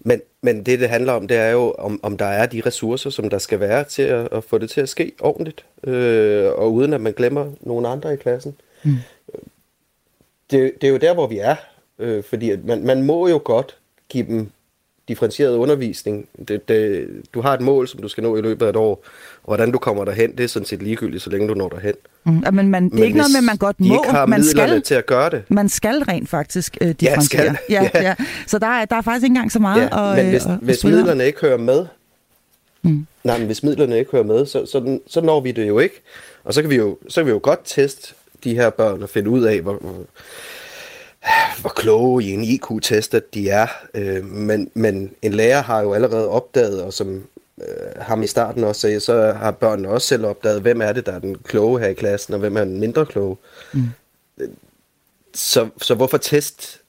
Men, men det, det handler om, det er jo, om, om der er de ressourcer, som der skal være til at, at få det til at ske ordentligt, øh, og uden at man glemmer nogen andre i klassen. Mm. Det, det er jo der, hvor vi er, øh, fordi man, man må jo godt give dem differentieret undervisning. Det, det, du har et mål, som du skal nå i løbet af et år. Og hvordan du kommer derhen, det er sådan set ligegyldigt, så længe du når derhen. Mm, men, man, det er men ikke noget med, man godt må. ikke har man skal, til at gøre det. Man skal rent faktisk uh, differentiere. Ja, skal. Ja, ja. Ja. Så der er, der er faktisk ikke engang så meget ja, at Men hvis, at, hvis midlerne ikke hører med, mm. nej, men hvis midlerne ikke hører med, så, så, så når vi det jo ikke. Og så kan vi jo, så kan vi jo godt teste de her børn og finde ud af, hvor, hvor kloge i en IQ-test, at de er. Øh, men, men en lærer har jo allerede opdaget, og som øh, ham i starten også sagde, så har børnene også selv opdaget, hvem er det, der er den kloge her i klassen, og hvem er den mindre kloge. Mm. Så, så hvorfor test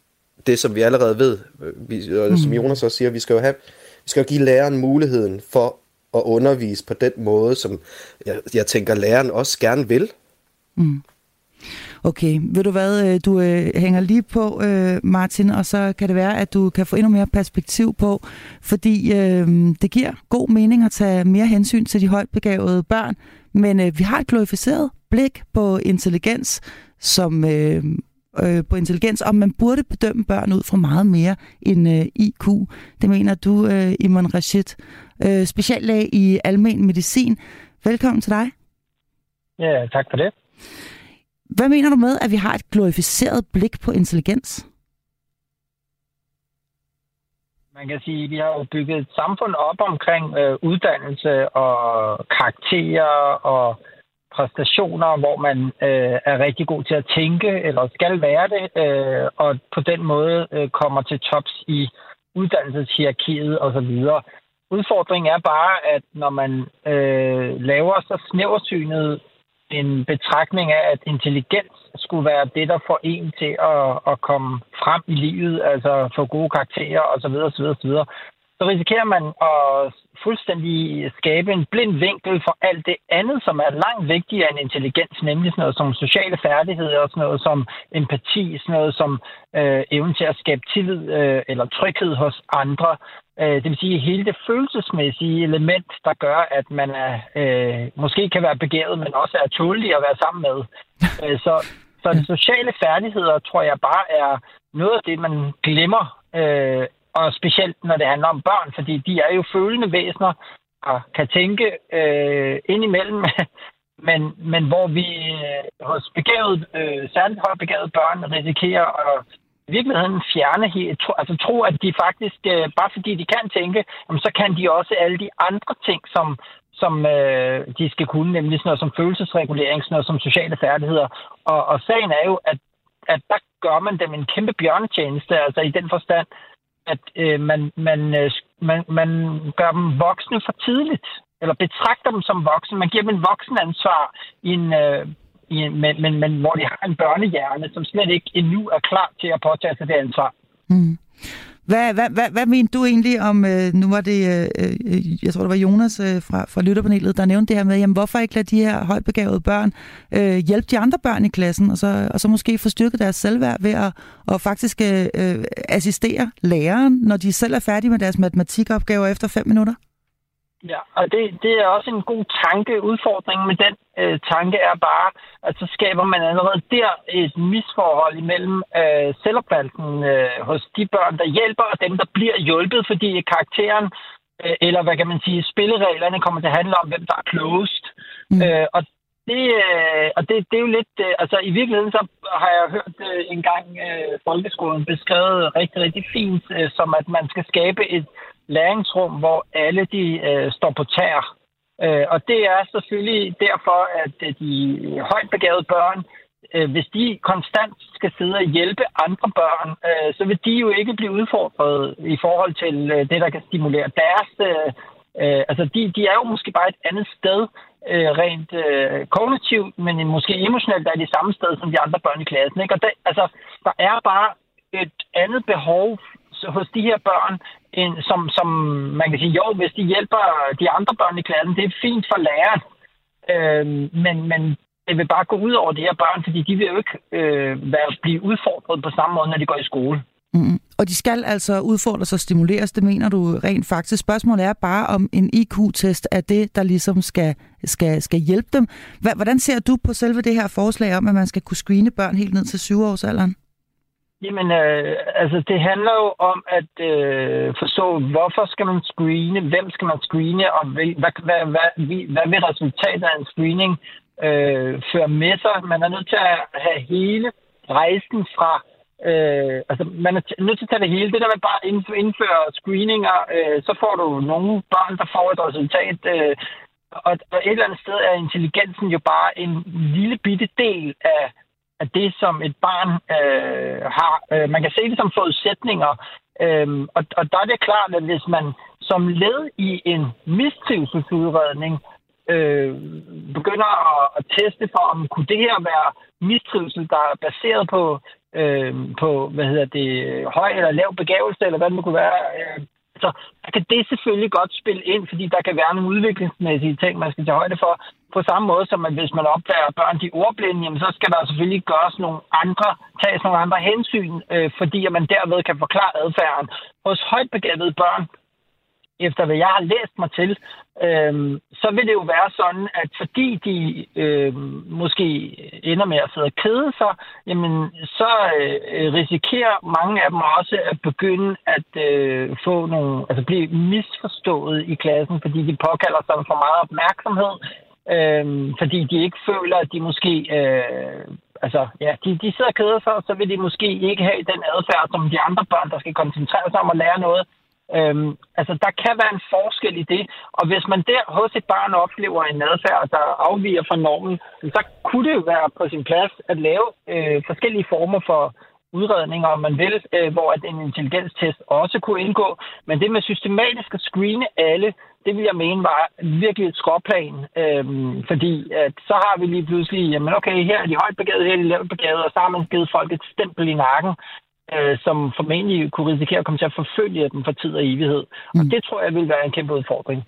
det, som vi allerede ved? Vi, og som mm. Jonas også siger, vi skal jo have, vi skal jo give læreren muligheden for at undervise på den måde, som jeg, jeg tænker, læreren også gerne vil. Mm. Okay, ved du hvad, øh, du øh, hænger lige på, øh, Martin, og så kan det være, at du kan få endnu mere perspektiv på, fordi øh, det giver god mening at tage mere hensyn til de højt begavede børn, men øh, vi har et glorificeret blik på intelligens, som øh, øh, på intelligens, og man burde bedømme børn ud fra meget mere end øh, IQ. Det mener du, øh, Iman Rashid, øh, speciallæge i almen medicin. Velkommen til dig. Ja, tak for det. Hvad mener du med, at vi har et glorificeret blik på intelligens? Man kan sige, at vi har jo bygget et samfund op omkring øh, uddannelse og karakterer og præstationer, hvor man øh, er rigtig god til at tænke, eller skal være det, øh, og på den måde øh, kommer til tops i uddannelseshierarkiet osv. Udfordringen er bare, at når man øh, laver så snæversynet en betragtning af, at intelligens skulle være det, der får en til at, at komme frem i livet, altså få gode karakterer osv., osv., osv., så risikerer man at fuldstændig skabe en blind vinkel for alt det andet, som er langt vigtigere end intelligens, nemlig sådan noget som sociale færdigheder og sådan noget som empati, sådan noget som øh, evnen til at skabe tillid øh, eller tryghed hos andre. Øh, det vil sige hele det følelsesmæssige element, der gør, at man er, øh, måske kan være begæret, men også er tålig at være sammen med. Øh, så, så de sociale færdigheder, tror jeg bare er noget af det, man glemmer øh, og specielt når det handler om børn, fordi de er jo følende væsener og kan tænke øh, indimellem, men, men hvor vi øh, hos begavet, øh, særligt højt begavet børn risikerer at i virkeligheden fjerne tro, altså tro, at de faktisk, øh, bare fordi de kan tænke, jamen, så kan de også alle de andre ting, som, som øh, de skal kunne, nemlig sådan noget som følelsesregulering, sådan noget som sociale færdigheder. Og, og sagen er jo, at, at der gør man dem en kæmpe bjørnetjeneste, altså i den forstand, at øh, man, man, øh, man, man gør dem voksne for tidligt, eller betragter dem som voksne. Man giver dem en voksenansvar i en, øh, i en, men, men, men hvor de har en børnehjerne, som slet ikke endnu er klar til at påtage sig det ansvar. Mm. Hvad, hvad, hvad, hvad mente du egentlig om, øh, nu var det, øh, øh, jeg tror det var Jonas øh, fra, fra lytterpanelet, der nævnte det her med, jamen hvorfor ikke lade de her højbegavede børn øh, hjælpe de andre børn i klassen, og så, og så måske få styrket deres selvværd ved at og faktisk øh, øh assistere læreren, når de selv er færdige med deres matematikopgaver efter fem minutter? Ja, og det, det er også en god tanke. Udfordringen med den øh, tanke er bare, at så skaber man allerede der et misforhold imellem øh, selvopfattelsen øh, hos de børn, der hjælper, og dem, der bliver hjulpet, fordi karakteren, øh, eller hvad kan man sige, spillereglerne kommer til at handle om, hvem der er klogest. Mm. Øh, og det, øh, og det, det er jo lidt... Øh, altså, i virkeligheden så har jeg hørt øh, en gang øh, folkeskolen beskrevet rigtig, rigtig fint, øh, som at man skal skabe et læringsrum, hvor alle de øh, står på tær. Øh, og det er selvfølgelig derfor, at øh, de højt begavede børn, øh, hvis de konstant skal sidde og hjælpe andre børn, øh, så vil de jo ikke blive udfordret i forhold til øh, det, der kan stimulere deres... Øh, øh, altså, de, de er jo måske bare et andet sted øh, rent øh, kognitivt, men måske emotionelt er de samme sted som de andre børn i klassen. Ikke? Og det, altså, der er bare et andet behov hos de her børn, en, som, som man kan sige, jo, hvis de hjælper de andre børn i klassen, det er fint for læreren, øh, men, men det vil bare gå ud over de her børn, fordi de vil jo ikke øh, være, blive udfordret på samme måde, når de går i skole. Mm. Og de skal altså udfordres og stimuleres, det mener du rent faktisk. Spørgsmålet er bare, om en IQ-test er det, der ligesom skal, skal, skal hjælpe dem. Hvordan ser du på selve det her forslag om, at man skal kunne screene børn helt ned til syvårsalderen? Jamen, øh, altså det handler jo om at øh, forstå, hvorfor skal man screene, hvem skal man screene, og hvad, hvad, hvad, hvad, hvad vil resultatet af en screening øh, føre med sig. Man er nødt til at have hele rejsen fra, øh, altså man er nødt til at tage det hele. Det der med bare at indføre screeninger, øh, så får du nogle børn, der får et resultat, øh, og, og et eller andet sted er intelligensen jo bare en lille bitte del af at det, som et barn øh, har, øh, man kan se det som forudsætninger. Øh, og, og der er det klart, at hvis man som led i en mistrivselsudredning øh, begynder at, at teste for, om kunne det her være mistrivsel, der er baseret på, øh, på hvad hedder det, høj eller lav begævelse, eller hvad det kunne være. Øh, så der kan det selvfølgelig godt spille ind, fordi der kan være nogle udviklingsmæssige ting, man skal tage højde for. På samme måde som, at hvis man opdager børn de ordblinde, jamen, så skal der selvfølgelig gøres nogle andre, tages nogle andre hensyn, øh, fordi at man derved kan forklare adfærden. Hos højt begavede børn, efter hvad jeg har læst mig til, øh, så vil det jo være sådan, at fordi de øh, måske ender med at sidde og kede sig, jamen, så øh, risikerer mange af dem også at begynde at øh, få nogle, altså blive misforstået i klassen, fordi de påkalder sig for meget opmærksomhed, øh, fordi de ikke føler, at de måske... Øh, altså, ja, de, de sidder og keder sig, og så vil de måske ikke have den adfærd, som de andre børn, der skal koncentrere sig om at lære noget, Øhm, altså, der kan være en forskel i det, og hvis man der hos et barn oplever en adfærd, der afviger fra normen, så kunne det jo være på sin plads at lave øh, forskellige former for udredninger, om man vil, øh, hvor at en intelligenstest også kunne indgå. Men det med systematisk at screene alle, det vil jeg mene var virkelig et skråplan, øh, fordi at så har vi lige pludselig, jamen okay, her er de højt begavede, her er de lavt begavede, og så har man givet folk et stempel i nakken, øh, som formentlig kunne risikere at komme til at forfølge dem for tid og evighed. Mm. Og det tror jeg vil være en kæmpe udfordring.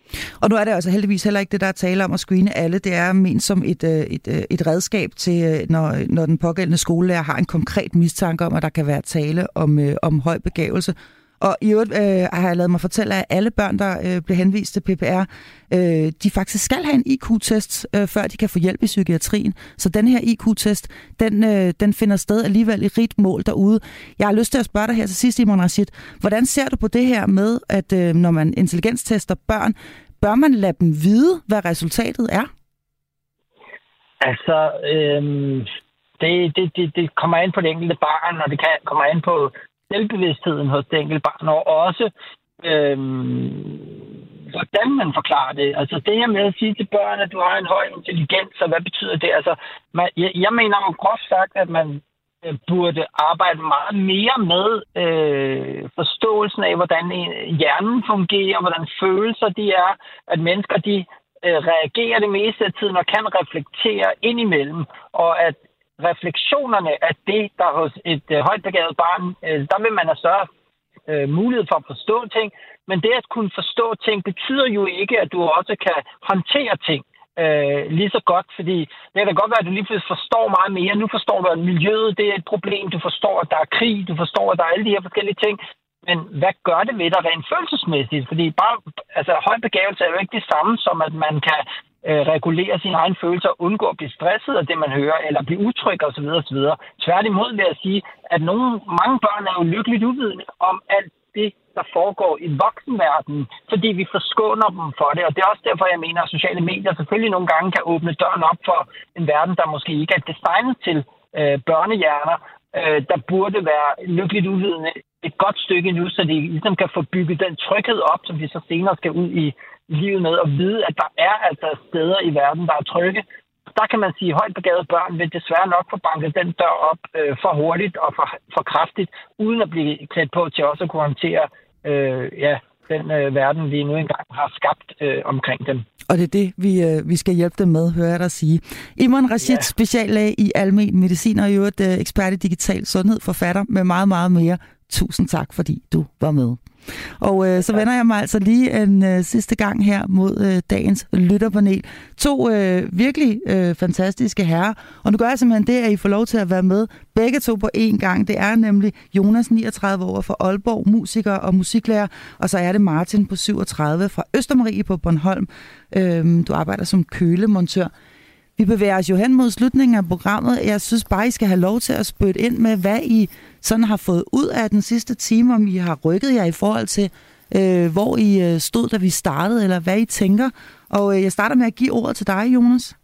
Og nu er det altså heldigvis heller ikke det, der er tale om at screene alle. Det er ment som et, øh, et, øh, et redskab til, øh, når, når den pågældende skolelærer har en konkret mistanke om, at der kan være tale om, om høj begavelse. Og i øvrigt øh, har jeg lavet mig fortælle, at alle børn, der øh, bliver henvist til PPR, øh, de faktisk skal have en IQ-test, øh, før de kan få hjælp i psykiatrien. Så den her IQ-test, den, øh, den finder sted alligevel i rigt mål derude. Jeg har lyst til at spørge dig her til sidst, Simon Rashid. Hvordan ser du på det her med, at øh, når man intelligenstester børn, bør man lade dem vide, hvad resultatet er? Altså, øh, det, det, det, det kommer an på det enkelte barn, og det kan, kommer an på selvbevidstheden hos det enkelte barn, og også øhm, hvordan man forklarer det. Altså det her med at sige til børn, at du har en høj intelligens, og hvad betyder det? Altså, man, jeg, jeg mener jo groft sagt, at man øh, burde arbejde meget mere med øh, forståelsen af, hvordan hjernen fungerer, hvordan følelser de er, at mennesker de øh, reagerer det meste af tiden og kan reflektere indimellem, og at refleksionerne af det, der hos et øh, højt begavet barn, øh, der vil man have større øh, mulighed for at forstå ting. Men det at kunne forstå ting betyder jo ikke, at du også kan håndtere ting øh, lige så godt, fordi det kan da godt være, at du lige pludselig forstår meget mere. Nu forstår du, at miljøet det er et problem. Du forstår, at der er krig. Du forstår, at der er alle de her forskellige ting. Men hvad gør det ved dig rent følelsesmæssigt? Fordi bare, altså, høj begavelse er jo ikke det samme som, at man kan øh, regulere sine egne følelser, undgå at blive stresset af det, man hører, eller blive utryg osv. osv. Tværtimod vil jeg sige, at nogle, mange børn er jo lykkeligt uvidende om alt det, der foregår i voksenverdenen, fordi vi forskåner dem for det. Og det er også derfor, jeg mener, at sociale medier selvfølgelig nogle gange kan åbne døren op for en verden, der måske ikke er designet til øh, børnehjerner, øh, der burde være lykkeligt uvidende et godt stykke nu, så de ligesom kan få bygget den tryghed op, som de så senere skal ud i livet med, og vide, at der er altså steder i verden, der er trygge. Der kan man sige, at højt begavede børn vil desværre nok få banket den dør op øh, for hurtigt og for, for kraftigt, uden at blive klædt på til også at kunne håndtere øh, ja, den øh, verden, vi nu engang har skabt øh, omkring dem. Og det er det, vi, øh, vi skal hjælpe dem med, hører jeg dig sige. Imran Rashid, ja. speciallæge i almen medicin og i øvrigt øh, ekspert i digital sundhed, forfatter med meget, meget mere. Tusind tak, fordi du var med. Og øh, så vender jeg mig altså lige en øh, sidste gang her mod øh, dagens lytterpanel. To øh, virkelig øh, fantastiske herrer. Og nu gør jeg simpelthen det, at I får lov til at være med begge to på én gang. Det er nemlig Jonas, 39 år fra Aalborg, musiker og musiklærer. Og så er det Martin på 37 fra Østermarie på Bornholm. Øh, du arbejder som kølemontør. Vi bevæger os jo hen mod slutningen af programmet. Jeg synes bare, I skal have lov til at spytte ind med, hvad I sådan har fået ud af den sidste time, om I har rykket jer i forhold til, øh, hvor I øh, stod, da vi startede, eller hvad I tænker. Og øh, jeg starter med at give ordet til dig, Jonas.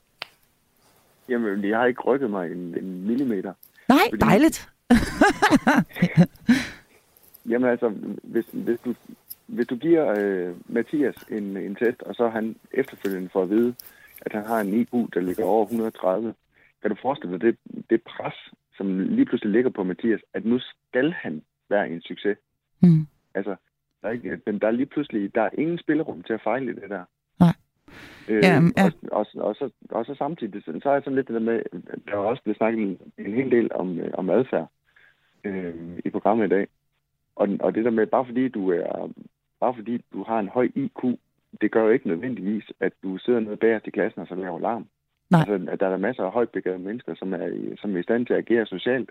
Jamen, jeg har ikke rykket mig en, en millimeter. Nej, fordi... dejligt. Jamen altså, hvis, hvis, du, hvis du giver øh, Mathias en, en test, og så han efterfølgende får at vide, at han har en IQ, der ligger over 130, kan du forestille dig det, det pres, som lige pludselig ligger på Mathias, at nu skal han være en succes. Mm. Altså, der er, ikke, men der er lige pludselig, der er ingen spillerum til at fejle det der. Nej. Øh, ja, ja. Og, og, og, så, og så samtidig, så, er jeg sådan lidt det der med, der er også blevet snakket en, en hel del om, øh, om adfærd øh, i programmet i dag. Og, og det der med, bare fordi du er, bare fordi du har en høj IQ, det gør jo ikke nødvendigvis, at du sidder nede bag i klassen og så laver larm. Nej. Altså, der er masser af højt begavede mennesker, som er, som er i stand til at agere socialt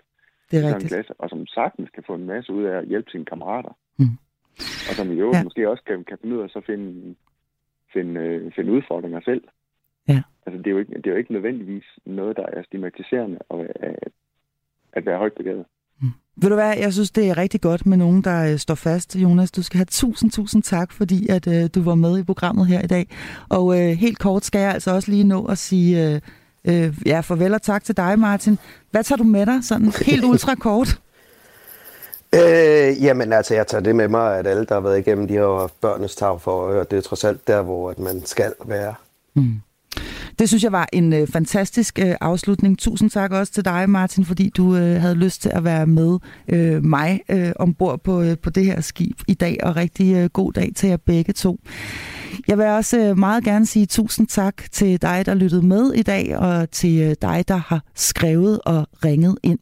det er rigtigt. Klasse, og som sagtens kan få en masse ud af at hjælpe sine kammerater. Mm. Og som i øvrigt ja. måske også kan, kan finde ud af at så finde, finde, øh, finde udfordringer selv. Ja. Altså, det er, jo ikke, det er jo ikke nødvendigvis noget, der er stigmatiserende at, at, at være højt begavet. Ved du hvad, jeg synes, det er rigtig godt med nogen, der øh, står fast. Jonas, du skal have tusind, tusind tak, fordi at øh, du var med i programmet her i dag. Og øh, helt kort skal jeg altså også lige nå at sige øh, øh, ja, farvel og tak til dig, Martin. Hvad tager du med dig, sådan helt ultra kort? Øh, jamen altså, jeg tager det med mig, at alle, der har været igennem, de har haft børnenes tag for, og det er trods alt der, hvor at man skal være. Mm. Det synes jeg var en øh, fantastisk øh, afslutning. Tusind tak også til dig, Martin, fordi du øh, havde lyst til at være med øh, mig øh, ombord på, øh, på det her skib i dag, og rigtig øh, god dag til jer begge to. Jeg vil også øh, meget gerne sige tusind tak til dig, der lyttede med i dag, og til øh, dig, der har skrevet og ringet ind.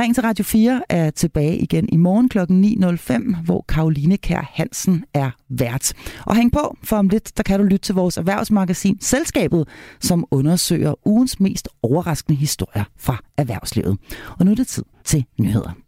Ring til Radio 4 er tilbage igen i morgen kl. 9.05, hvor Karoline Kær Hansen er vært. Og hæng på, for om lidt, der kan du lytte til vores erhvervsmagasin Selskabet, som undersøger ugens mest overraskende historier fra erhvervslivet. Og nu er det tid til nyheder.